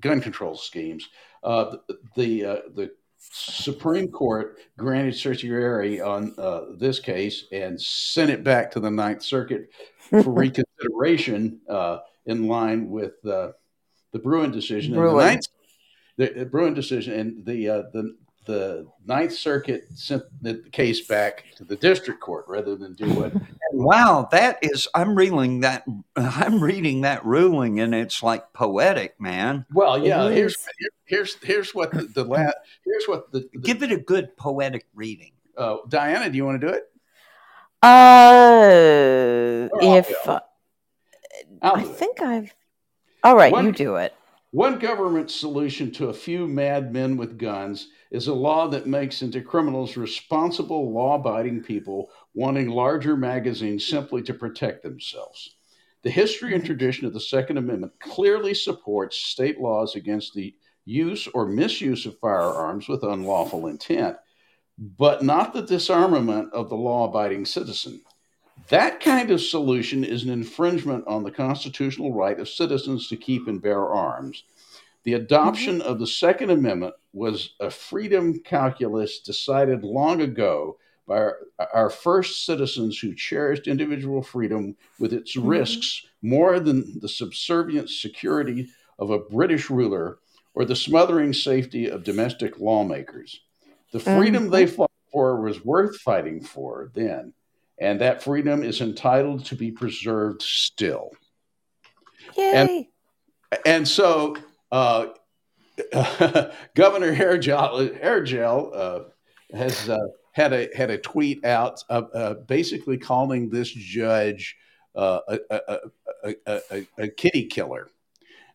gun control schemes, uh, the the, uh, the Supreme Court granted certiorari on uh, this case and sent it back to the Ninth Circuit for [laughs] reconsideration uh, in line with uh, the Bruen decision. And Bruen. the Ninth, the, the Bruen decision and the uh, the the Ninth Circuit sent the case back to the district court rather than do what. [laughs] Wow, that is I'm reading that I'm reading that ruling and it's like poetic, man. Well, yeah. Here's here's here's what the, the la- here's what the, the Give it a good poetic reading. uh, Dianna. Do you want to do it? Uh, Or if do uh. I'll I do it. think I've. All right, One- you do it. One government solution to a few mad men with guns is a law that makes into criminals responsible, law abiding people wanting larger magazines simply to protect themselves. The history and tradition of the Second Amendment clearly supports state laws against the use or misuse of firearms with unlawful intent, but not the disarmament of the law abiding citizen. That kind of solution is an infringement on the constitutional right of citizens to keep and bear arms. The adoption of the Second Amendment was a freedom calculus decided long ago by our, our first citizens who cherished individual freedom with its Mhm. risks more than the subservient security of a British ruler or the smothering safety of domestic lawmakers. The freedom they fought for was worth fighting for then, and that freedom is entitled to be preserved still. Yay! And so, uh, [laughs] Governor Hairgel, Hairgel uh, has uh, had a had a tweet out uh, uh, basically calling this judge uh, a, a, a, a, a, a kitty killer.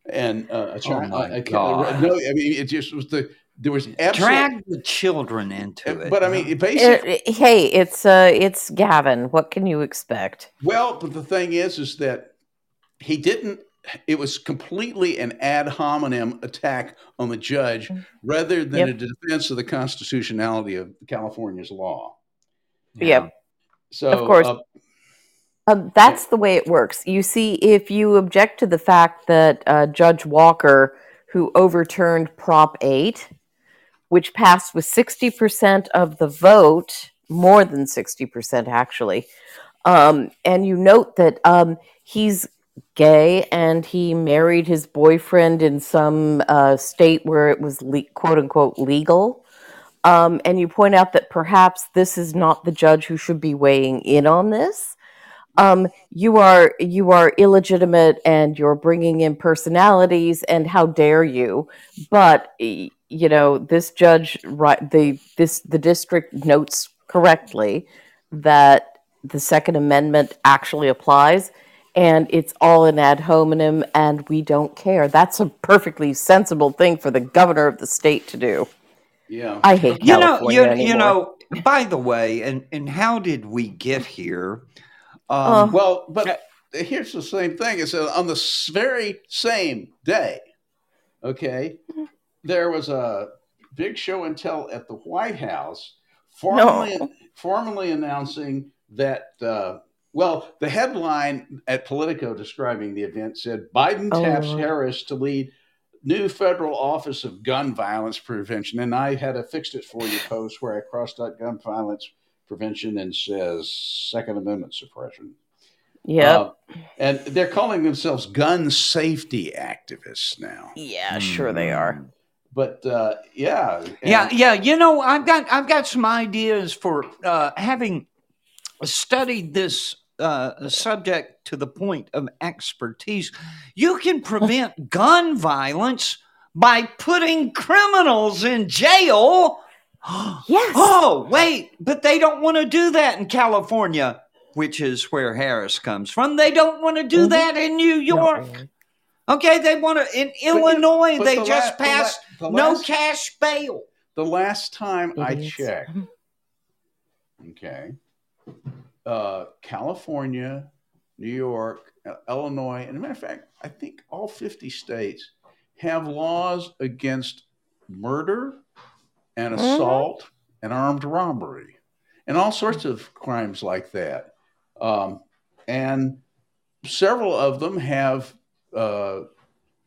And uh, a chi- my a- a- God. no, I mean it just was the there was absolutely, Drag the children into it. but I mean it basically. It- hey, it's uh, it's Gavin. What can you expect? Well, but the thing is, is that he didn't. It was completely an ad hominem attack on the judge, rather than Yep. a defense of the constitutionality of California's law. Yep. So, Of course. uh, Um, that's the way it works. You see, if you object to the fact that uh, Judge Walker, who overturned Prop 8, which passed with 60% of the vote, more than 60% actually, um, and you note that um, he's gay and he married his boyfriend in some uh, state where it was le- quote unquote legal. Um, and you point out that perhaps this is not the judge who should be weighing in on this. Um, you are you are illegitimate and you're bringing in personalities and how dare you? But you know this judge right the this the district notes correctly that the second amendment actually applies and it's all an ad hominem and we don't care that's a perfectly sensible thing for the governor of the state to do yeah. i hate you know, California you, you anymore. know. By the way, and and how did we get here? Uh, Um, well, but here's the same thing: It's on the very same day, okay, there was a big show and tell at the White House, formally No. formally announcing that. Uh, well, the headline at Politico describing the event said Biden Oh, taps Lord. Harris to lead new federal office of gun violence prevention. And I had a fixed it for you post where I crossed out gun violence prevention and says Second Amendment suppression. yep Uh, and they're calling themselves gun safety activists now. yeah sure they are But uh, yeah, and- yeah, yeah. You know, I've got I've got some ideas for uh, having studied this uh, subject to the point of expertise. You can prevent gun violence by putting criminals in jail. [gasps] Yes. Oh, wait, but they don't want to do that in California, which is where Harris comes from. They don't want to do Mhm. that in New York. really. Okay, they want to in you- Illinois. but they the just la- the la- passed the no cash bail. The last time I Idiots. checked, okay, uh, California, New York, uh, Illinois, and a matter of fact, I think all 50 states have laws against murder and Mhm. assault and armed robbery and all sorts of crimes like that. Um, and several of them have uh,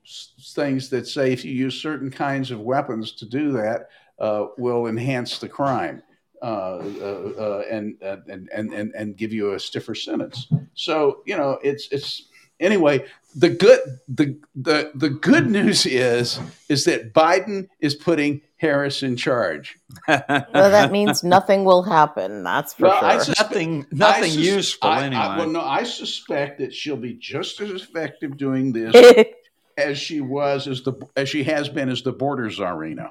s- things that say if you use certain kinds of weapons to do that, uh, will enhance the crime and, and, and, and, and give you a stiffer sentence. So, you know, it's, it's, anyway, the good, the, the, the good news is, is that Biden is putting Harris in charge. Well, that means nothing will happen. That's for Well, I sure. sus- nothing, I nothing sus- useful I- I- anyway. well, no, I suspect that she'll be just as effective doing this as she was as the as she has been as the border czarina.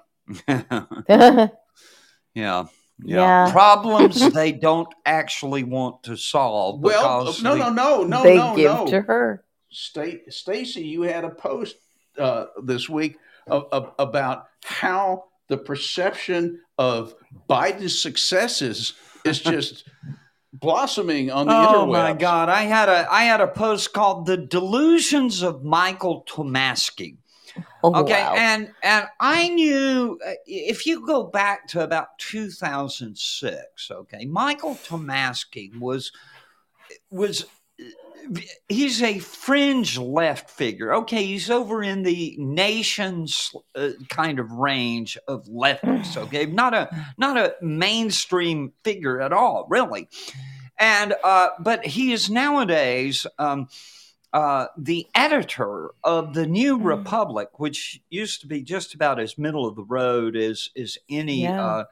yeah. Yeah. Yeah. Problems [laughs] they don't actually want to solve. Well, because no, no, no, no, they no, give no. to her. Sta- Stacy, you had a post uh, this week of, of, about how the perception of Biden's successes is just [laughs] blossoming on the Oh interwebs. my God! I had a I had a post called "The Delusions of Michael Tomasky." Oh, Okay, wow. and and I knew uh, if you go back to about 2006, okay, Michael Tomasky was was he's a fringe left figure. Okay, he's over in the nation's uh, kind of range of leftists. [sighs] Okay, not a not a mainstream figure at all, really. And uh, but he is nowadays. Um, uh, the editor of the New Mm. Republic, which used to be just about as middle of the road as as any. Yeah. Uh,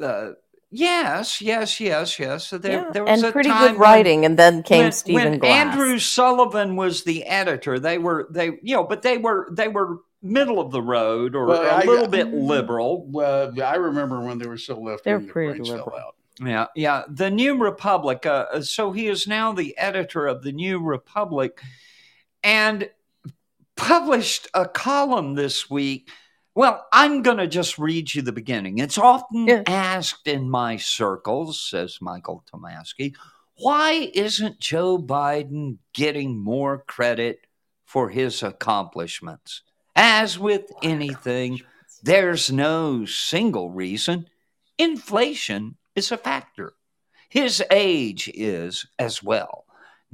uh, uh, yes, yes, yes, yes. So there, Yeah, there was and a pretty time good when- writing, and then came when, Stephen when Glass. Andrew Sullivan was the editor. They were they you know, but they were they were middle of the road or Well, a I- little bit Mhm. liberal. Well, I remember when they were so left They're wing, the pretty fell liberal. out. Yeah, yeah. The New Republic. Uh, uh, so he is now the editor of the New Republic, and published a column this week. Well, I'm going to just read you the beginning. It's often Yeah. asked in my circles, says Michael Tomasky, why isn't Joe Biden getting more credit for his accomplishments? As with anything, there's no single reason. Inflation is a factor. His age is as well.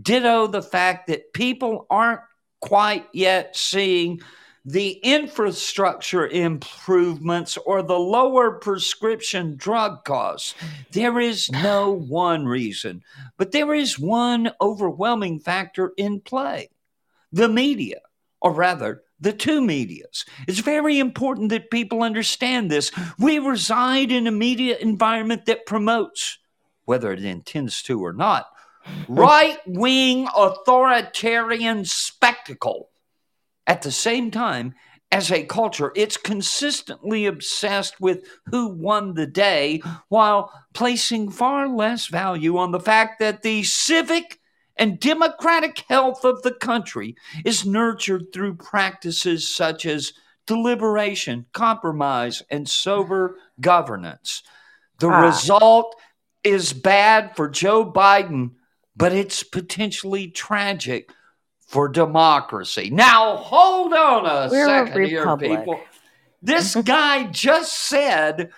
Ditto the fact that people aren't quite yet seeing the infrastructure improvements or the lower prescription drug costs. There is no one reason, but there is one overwhelming factor in play the media, or rather, the two medias. It's very important that people understand this. We reside in a media environment that promotes, whether it intends to or not, oh. right wing authoritarian spectacle. At the same time, as a culture, it's consistently obsessed with who won the day while placing far less value on the fact that the civic and democratic health of the country is nurtured through practices such as deliberation, compromise, and sober governance. The Ah. result is bad for Joe Biden, but it's potentially tragic for democracy. Now, hold on a We're a second here, people. This [laughs] guy just said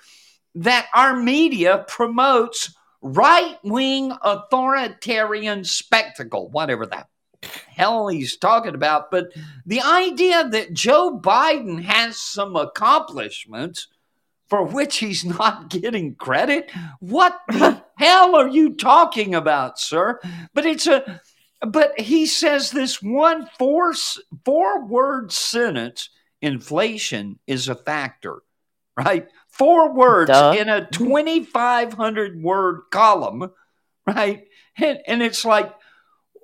that our media promotes right wing authoritarian spectacle, whatever the hell he's talking about. But the idea that Joe Biden has some accomplishments for which he's not [laughs] getting credit, what the [laughs] hell are you talking about, sir? But it's a but he says this one four four word sentence inflation is a factor right four words Duh. in a 2500 word column right and, and it's like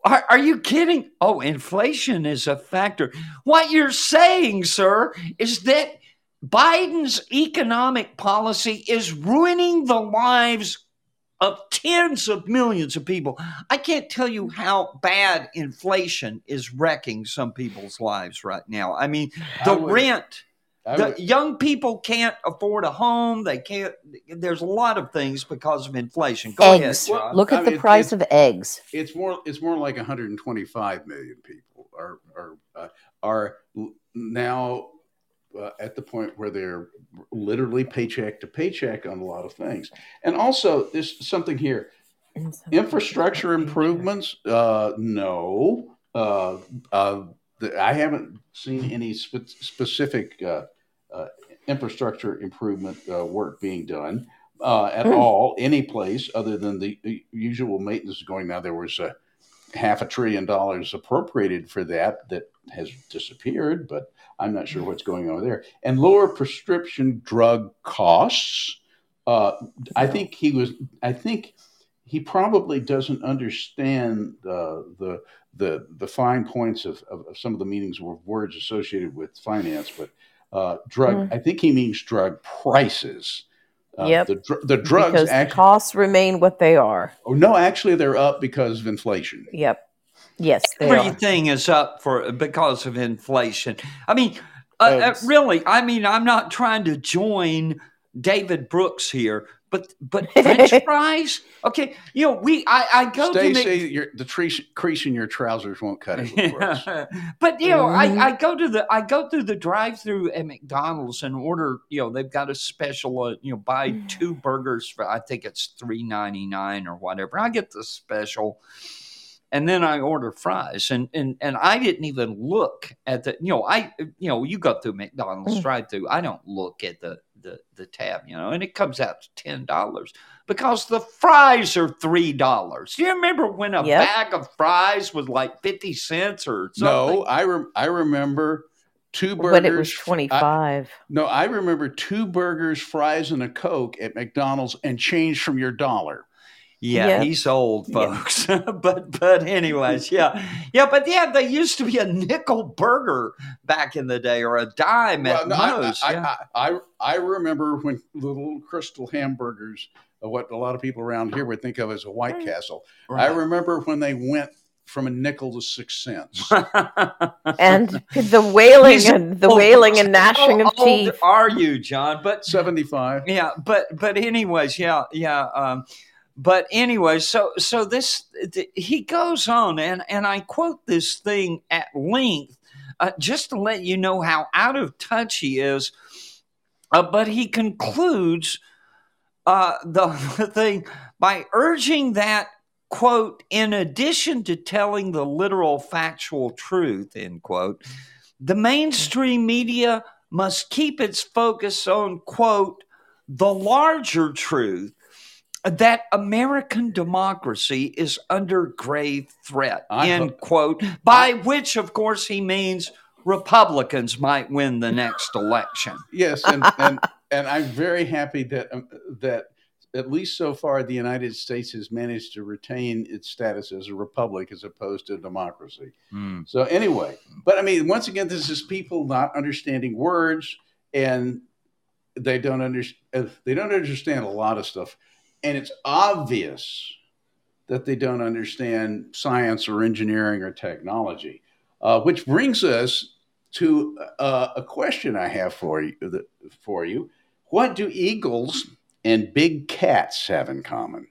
are, are you kidding oh inflation is a factor what you're saying sir is that Biden's economic policy is ruining the lives of tens of millions of people. I can't tell you how bad inflation is wrecking some people's lives right now. I mean, the I would- rent, the young people can't afford a home. They can't. There's a lot of things because of inflation. Go Eggs. ahead, John. Look I at the mean, price of eggs. it's more it's more like 125 million people are are uh, are now uh, at the point where they're literally paycheck to paycheck on a lot of things. And also, there's something here: infrastructure improvements. Uh, no, uh, uh, the, I haven't seen any spe- specific uh, infrastructure improvement uh, work being done uh, at Hmm. all, any place other than the, the usual maintenance going. Now there was a half a trillion dollars appropriated for that that has disappeared, but I'm not sure what's going on there. And lower prescription drug costs. Uh, I think he was. I think he probably doesn't understand uh, the the the fine points of, of, of some of the meanings of words associated with finance. But uh, drug, Mm. I think he means drug prices. Uh, Yep. The, dr- the drugs because actually. costs remain what they are. Oh, no, actually, they're up because of inflation. Yep. Yes, they are. Everything is up for because of inflation. I mean, uh, uh, really. I mean, I'm not trying to join David Brooks here, but but [laughs] French fries. Okay, you know, we I, I go to Stacy, your, the tre- crease in your trousers won't cut it. [laughs] Of course. but you know, Mhm. I, I go to the I go through the drive-through at McDonald's and order. You know, they've got a special. Uh, you know, buy two burgers for I think it's three ninety nine or whatever. I get the special, and then I order fries. And and and I didn't even look at the. You know, I you know you go through McDonald's Mm. drive-through. I don't look at the the the tab. You know, and it comes out to ten dollars because the fries are three dollars. Do you remember when a Yep. bag of fries was like fifty cents or something? No, I rem- I remember two burgers. when it was 25. no, I remember two burgers, fries, and a Coke at McDonald's and change from your dollar. Yeah, Yeah. he's old, Yeah. folks. [laughs] but but anyways, yeah, yeah. But yeah, they used to be a nickel burger back in the day, or a dime at no, I, most. I, yeah. I, I, I remember when the little Krystal hamburgers, uh, what a lot of people around here would think of as a White Castle. I remember when they went from a nickel to six cents. [laughs] And the wailing He's and the old. wailing and gnashing How of old teeth. are you, John? But 75. yeah but but anyways yeah yeah um but anyway so so this th- he goes on and and i quote this thing at length uh, just to let you know how out of touch he is uh, but he concludes uh, the, [laughs] the thing by urging that quote in addition to telling the literal factual truth end quote the mainstream media must keep its focus on quote the larger truth that American democracy is under grave threat I end hope- quote by which of course he means Republicans might win the next election. Yes, and, [laughs] and and I'm very happy that um, that at least so far the United States has managed to retain its status as a republic as opposed to a democracy. So anyway, but I mean, once again, this is people not understanding words, and they don't understand. They don't understand a lot of stuff, and it's obvious that they don't understand science or engineering or technology. Uh, which brings us to uh, a question I have for you. The, for you, what do eagles and big cats have in common?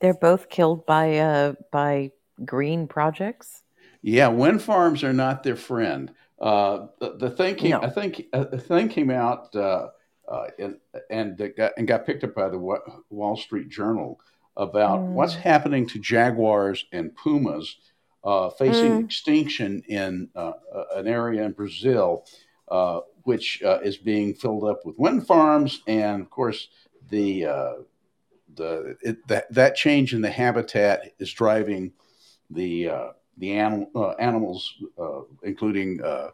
They're both killed by uh by green projects. Yeah, wind farms are not their friend. Uh, the, the thing came, No. I think, uh, the thing came out uh, and and got, and got picked up by the Wall Street Journal about Mm. what's happening to jaguars and pumas uh, facing Mm. extinction in uh, an area in Brazil, uh, which uh, is being filled up with wind farms, and of course the uh, the it, that that change in the habitat is driving the uh, the animal uh, animals, uh, including uh,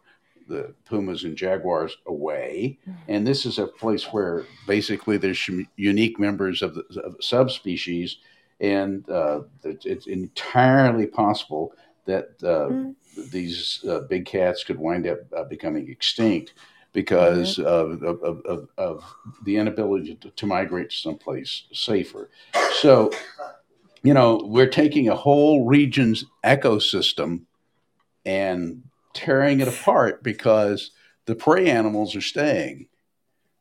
the pumas and jaguars, away. And this is a place where basically there's unique members of the, of subspecies, and uh, it's, it's entirely possible that uh, Mm. these uh, big cats could wind up uh, becoming extinct. because of, of, of, of, of the inability to, to migrate to someplace safer. So, you know, we're taking a whole region's ecosystem and tearing it apart because the prey animals are staying.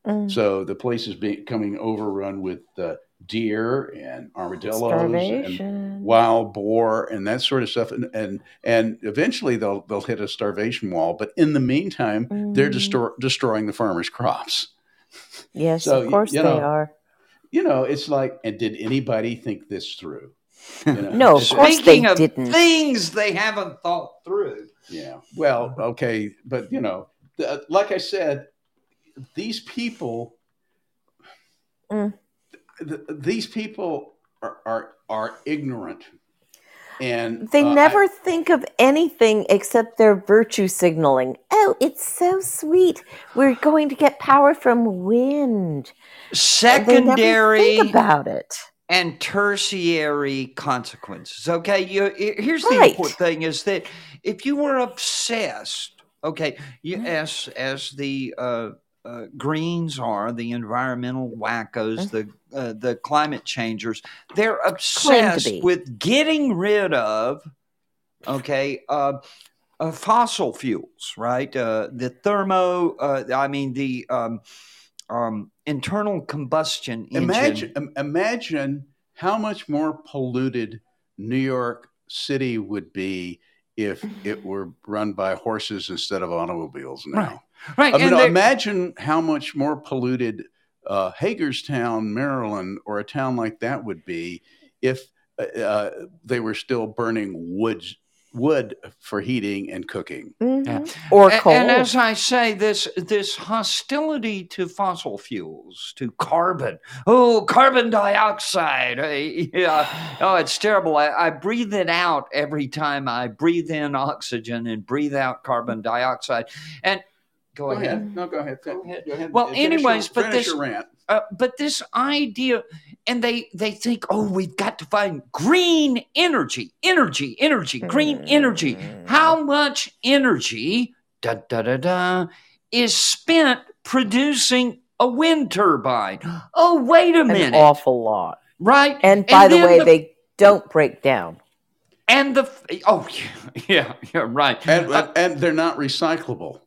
Mm. So the place is becoming overrun with uh, deer and armadillos and wild boar and that sort of stuff and and and eventually they'll they'll hit a starvation wall but in the meantime they're Mm. destroying the farmers crops Yes, So, of course you they know, are. you know it's like and did anybody think this through You know, No, of course they Speaking of didn't. things they haven't thought through. yeah well okay but you know the, like i said these people Mm. th- these people are are, are ignorant and They uh, I- never think of anything except their virtue signaling. Oh, it's so sweet. We're going to get power from wind. And They never Secondary think about it. And tertiary consequences. Okay, you here's the Right. important thing is that if you were obsessed, okay, you, Mhm. as as the uh, uh, Greens are, the environmental wackos, the uh, the climate changers, they're obsessed with getting rid of, okay, uh, uh, fossil fuels, right? Uh, the thermo, uh, I mean the um, um, internal combustion engine. imagine imagine how much more polluted New York City would be if it were run by horses instead of automobiles now. Right. Right. I mean, they're- imagine how much more polluted uh, Hagerstown, Maryland, or a town like that would be if uh, uh, they were still burning wood wood for heating and cooking. Mhm. Or A- coal. And as I say, this this hostility to fossil fuels, to carbon, oh, carbon dioxide, yeah, oh, it's terrible. I, I breathe it out every time I breathe in oxygen and breathe out carbon dioxide. And go, Go ahead. ahead. No, go ahead. Go ahead. Go ahead. Well, Finish your- anyways, but this- rant. Uh, but this idea, and they they think, oh, we've got to find green energy, energy, energy, green energy. How much energy, da da da da, is spent producing a wind turbine? Oh, wait a minute. An minute, awful lot. right? And by the way, the- they don't break down. and the oh yeah, [laughs] yeah, yeah right. And, Uh, and they're not recyclable.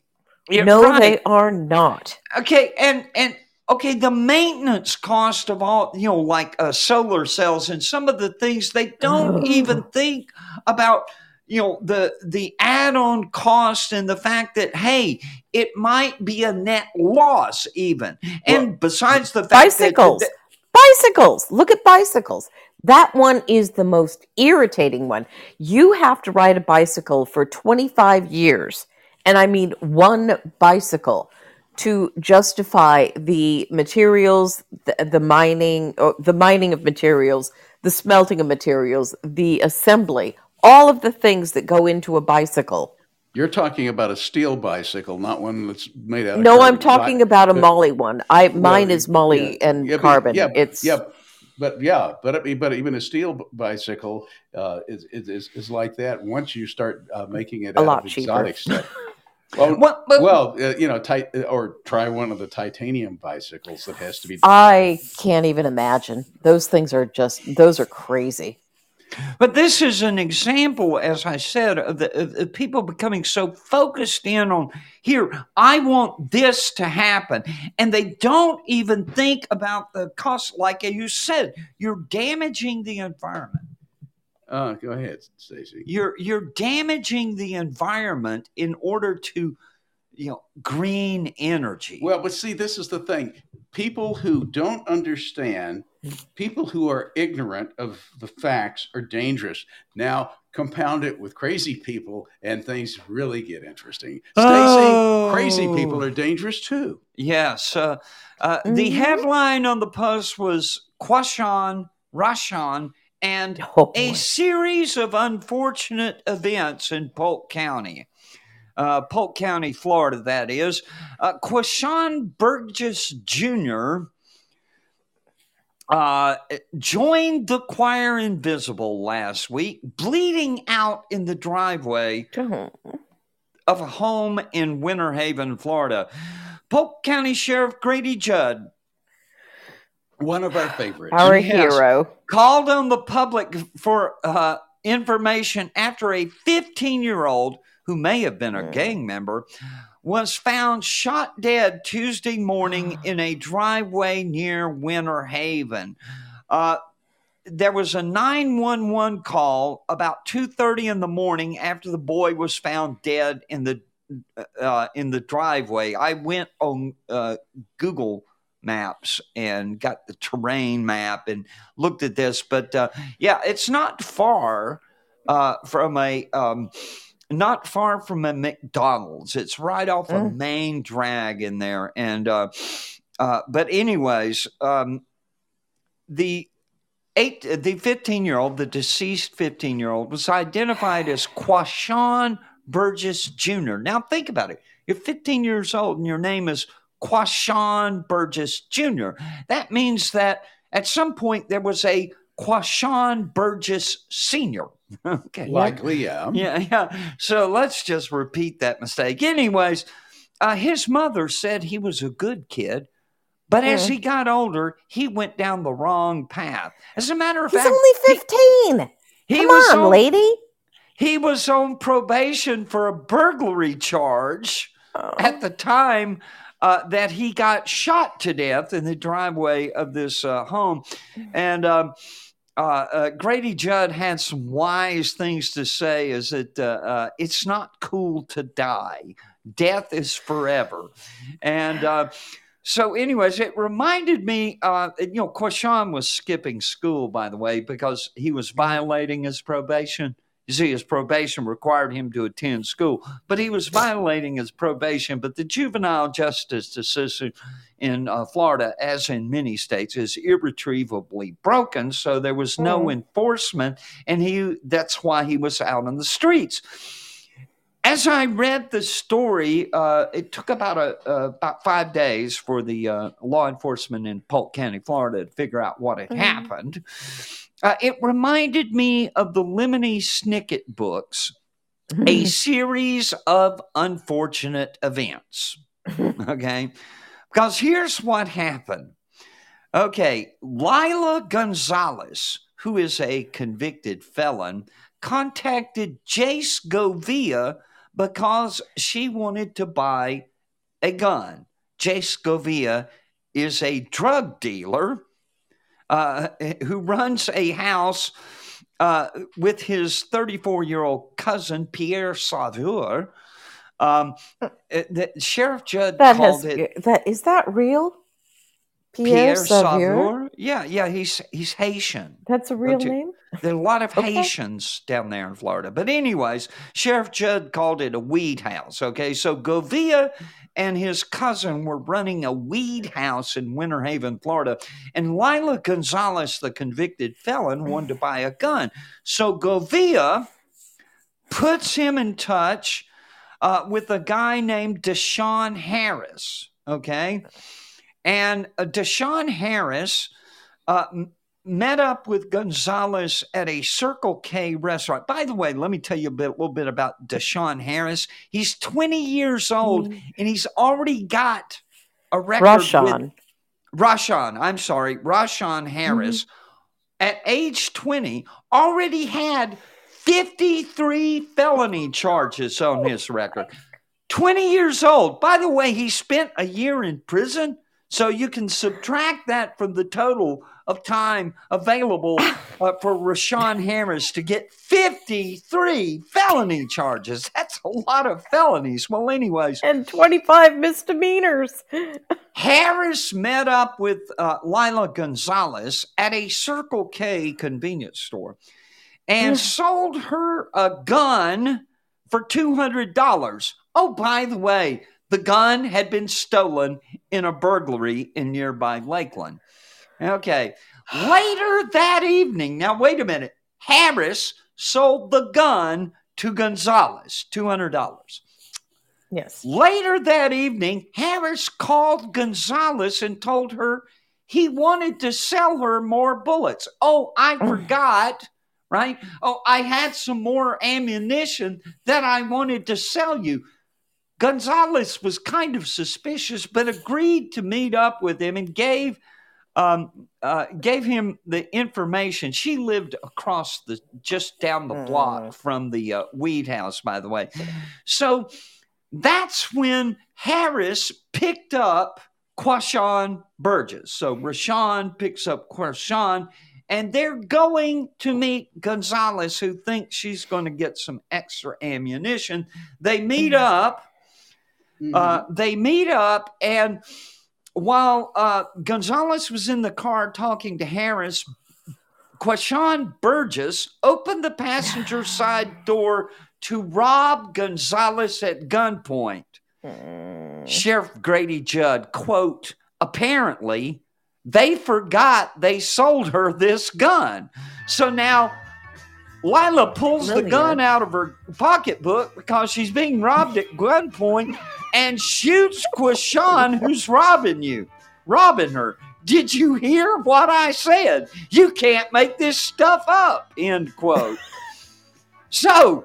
yeah, no, right. they are not. okay and and okay the maintenance cost of all you know like uh, solar cells and some of the things they don't even think about you know the the add-on cost and the fact that hey it might be a net loss even and besides the fact Bicycles. that, Bicycles. Look at bicycles. That one is the most irritating one. You have to ride a bicycle for 25 years, and I mean one bicycle, to justify the materials, the, the mining, or the mining of materials, the smelting of materials, the assembly, all of the things that go into a bicycle. You're talking about a steel bicycle, not one that's made out of No, I'm talking about a Molly one. I mine Well, is Molly yeah, and yeah, carbon. Yeah, it's yeah, but yeah, but but even a steel bicycle uh, is, is is like that. Once you start uh, making it A out lot of cheaper. exotic stuff. [laughs] Well, Well, but- well, uh, you know, tit- or try one of the titanium bicycles that has to be. I can't even imagine. Those things are just those are crazy. But this is an example, as I said, of, the, of, of people becoming so focused in on here, I want this to happen. And they don't even think about the cost. Like you said, you're damaging the environment. Uh, go ahead, Stacy. You're you're damaging the environment in order to, you know, green energy. Well, but see, this is the thing. People who don't understand, people who are ignorant of the facts are dangerous. Now, compound it with crazy people, and things really get interesting. Stacy, Oh. crazy people are dangerous too. Yes. Uh, uh, The Mhm. headline on the post was Quashawn, Rashawn, and Oh, a series of unfortunate events in Polk County. Uh, Polk County, Florida, that is. Uh, Quashawn Burgess Jr. Uh, joined the choir invisible last week, bleeding out in the driveway of a home in Winter Haven, Florida. Polk County Sheriff Grady Judd One of our favorites. Our Yes. hero. called on the public for uh, information after a 15 year old who may have been a Mm. gang member was found shot dead Tuesday morning [gasps] in a driveway near Winter Haven. Uh, there was a 911 call about 2:30 in the morning after the boy was found dead in the uh, in the driveway. I went on uh, Google Maps and got the terrain map and looked at this, but uh, yeah, it's not far uh, from a um, not far from a McDonald's. It's right off a Mm. main drag in there, and uh, uh, but anyways, um, the eight the 15 year old the deceased 15 year old was identified as quashawn burgess jr now think about it you're 15 years old and your name is quashawn burgess jr that means that at some point there was a quashawn burgess senior [laughs] okay Likely, yeah. yeah, yeah. So let's just repeat that mistake. Anyways, uh, his mother said he was a good kid, but as Mm. he got older, he went down the wrong path. As a matter of He's fact, only 15. he, Come was on, on, lady. he was on probation for a burglary charge Oh. at the time uh, that he got shot to death in the driveway of this uh, home. And um, uh, uh, Grady Judd had some wise things to say is that uh, uh, it's not cool to die. Death is forever. And uh, so, anyways, it reminded me, uh, you know, Quashawn was skipping school, by the way, because he was violating his probation. You see, his probation required him to attend school, but he was violating his probation. But the juvenile justice system in uh, Florida, as in many states, is irretrievably broken. So there was no Mhm. enforcement, and he—that's why he was out on the streets. As I read the story, uh, it took about a uh, about five days for the uh, law enforcement in Polk County, Florida, to figure out what had Mhm. happened. Uh, it reminded me of the Lemony Snicket books, a series of unfortunate events. [laughs] Okay. Because here's what happened. Okay. Lila Gonzalez, who is a convicted felon, contacted Jace Govia because she wanted to buy a gun. Jace Govia is a drug dealer uh, who runs a house uh, with his 34 year old cousin, Pierre Saveur. Um, uh, Sheriff Judd That called has it that is that real? Pierre, Pierre, Saveur? Yeah, yeah, he's he's Haitian. That's a real name. There are a lot of Okay. Haitians down there in Florida. But, anyways, Sheriff Judd called it a weed house. Okay. So Govia and his cousin were running a weed house in Winter Haven, Florida. And Lila Gonzalez, the convicted felon, wanted to buy a gun. So Govia puts him in touch uh, with a guy named Deshaun Harris. Okay. And uh, Deshaun Harris uh, met up with Gonzalez at a Circle K restaurant. By the way, let me tell you a bit, little bit about Deshaun Harris. He's 20 years old mm. and he's already got a record with Rashawn. Rashawn, I'm sorry, Rashawn Harris, mm-hmm. at age 20, already had 53 felony charges on his record. [laughs] 20 years old. By the way, he spent a year in prison. So you can subtract that from the total of time available uh, for Rashawn Harris to get 53 felony charges. That's a lot of felonies. Well, anyways, And 25 misdemeanors. [laughs] Harris met up with uh, Lila Gonzalez at a Circle K convenience store and sold her a gun for $200. Oh, by the way, the gun had been stolen in a burglary in nearby Lakeland. Okay. [sighs] Later that evening, now wait a minute, Harris sold the gun to Gonzalez, $200. Yes. Later that evening, Harris called Gonzalez and told her he wanted to sell her more bullets. Oh, I oh. forgot, right? Oh, I had some more ammunition that I wanted to sell you. Gonzalez was kind of suspicious, but agreed to meet up with him and gave um, uh, gave him the information. She lived across the just down the block Mm. from the uh, weed house, by the way. So that's when Harris picked up Quashawn Burgess. So Rashawn picks up Quashawn, and they're going to meet Gonzalez, who thinks she's going to get some extra ammunition. They meet up. Mhm. Uh, they meet up, and while uh, Gonzalez was in the car talking to Harris, Quashawn Burgess opened the passenger [sighs] side door to rob Gonzalez at gunpoint. Mm. Sheriff Grady Judd, quote, apparently they forgot they sold her this gun. So now Lila pulls the gun out of her pocketbook because she's being robbed at gunpoint and shoots Quashawn, who's robbing you, robbing her. Did you hear what I said? You can't make this stuff up. End quote. [laughs] so,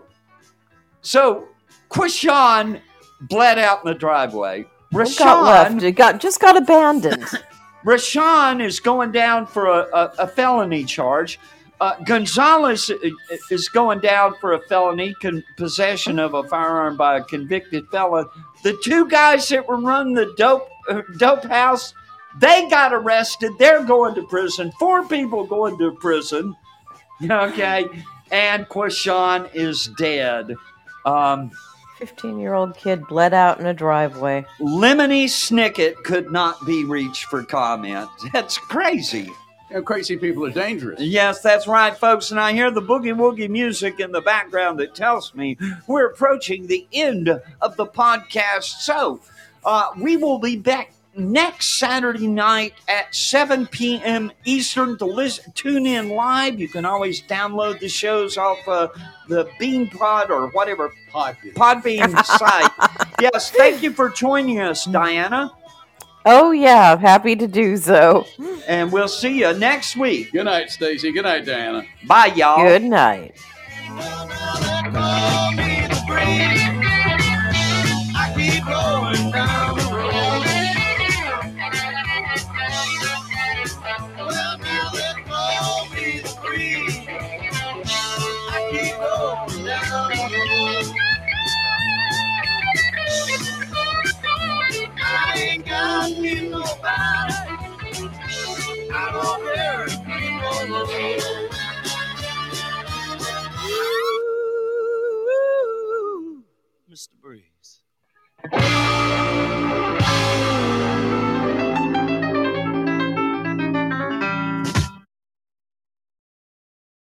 so Quashawn bled out in the driveway. Got left? Rashawn, It got just got abandoned. [laughs] Rashawn is going down for a, a, a felony charge. Uh, Gonzalez i- i- is going down for a felony con- possession of a firearm by a convicted felon. The two guys that were running the dope uh, dope house, they got arrested. They're going to prison. Four people going to prison. [laughs] Okay, and Quashawn is dead. Um, Fifteen-year-old kid bled out in a driveway. Lemony Snicket could not be reached for comment. [laughs] That's crazy. You know, crazy people are dangerous. Yes, that's right, folks. And I hear the boogie woogie music in the background that tells me we're approaching the end of the podcast. So uh, we will be back next Saturday night at 7 p.m. Eastern to listen, tune in live. You can always download the shows off uh, the BeanPod or whatever Podbean. Podbean site. [laughs] Yes, thank you for joining us, Dianna. Oh yeah, happy to do so. And we'll see you next week. Good night, Stacy. Good night, Dianna. Bye, y'all. Good night. I keep going down me nobody there on the road. Ooh, Mr. Breeze.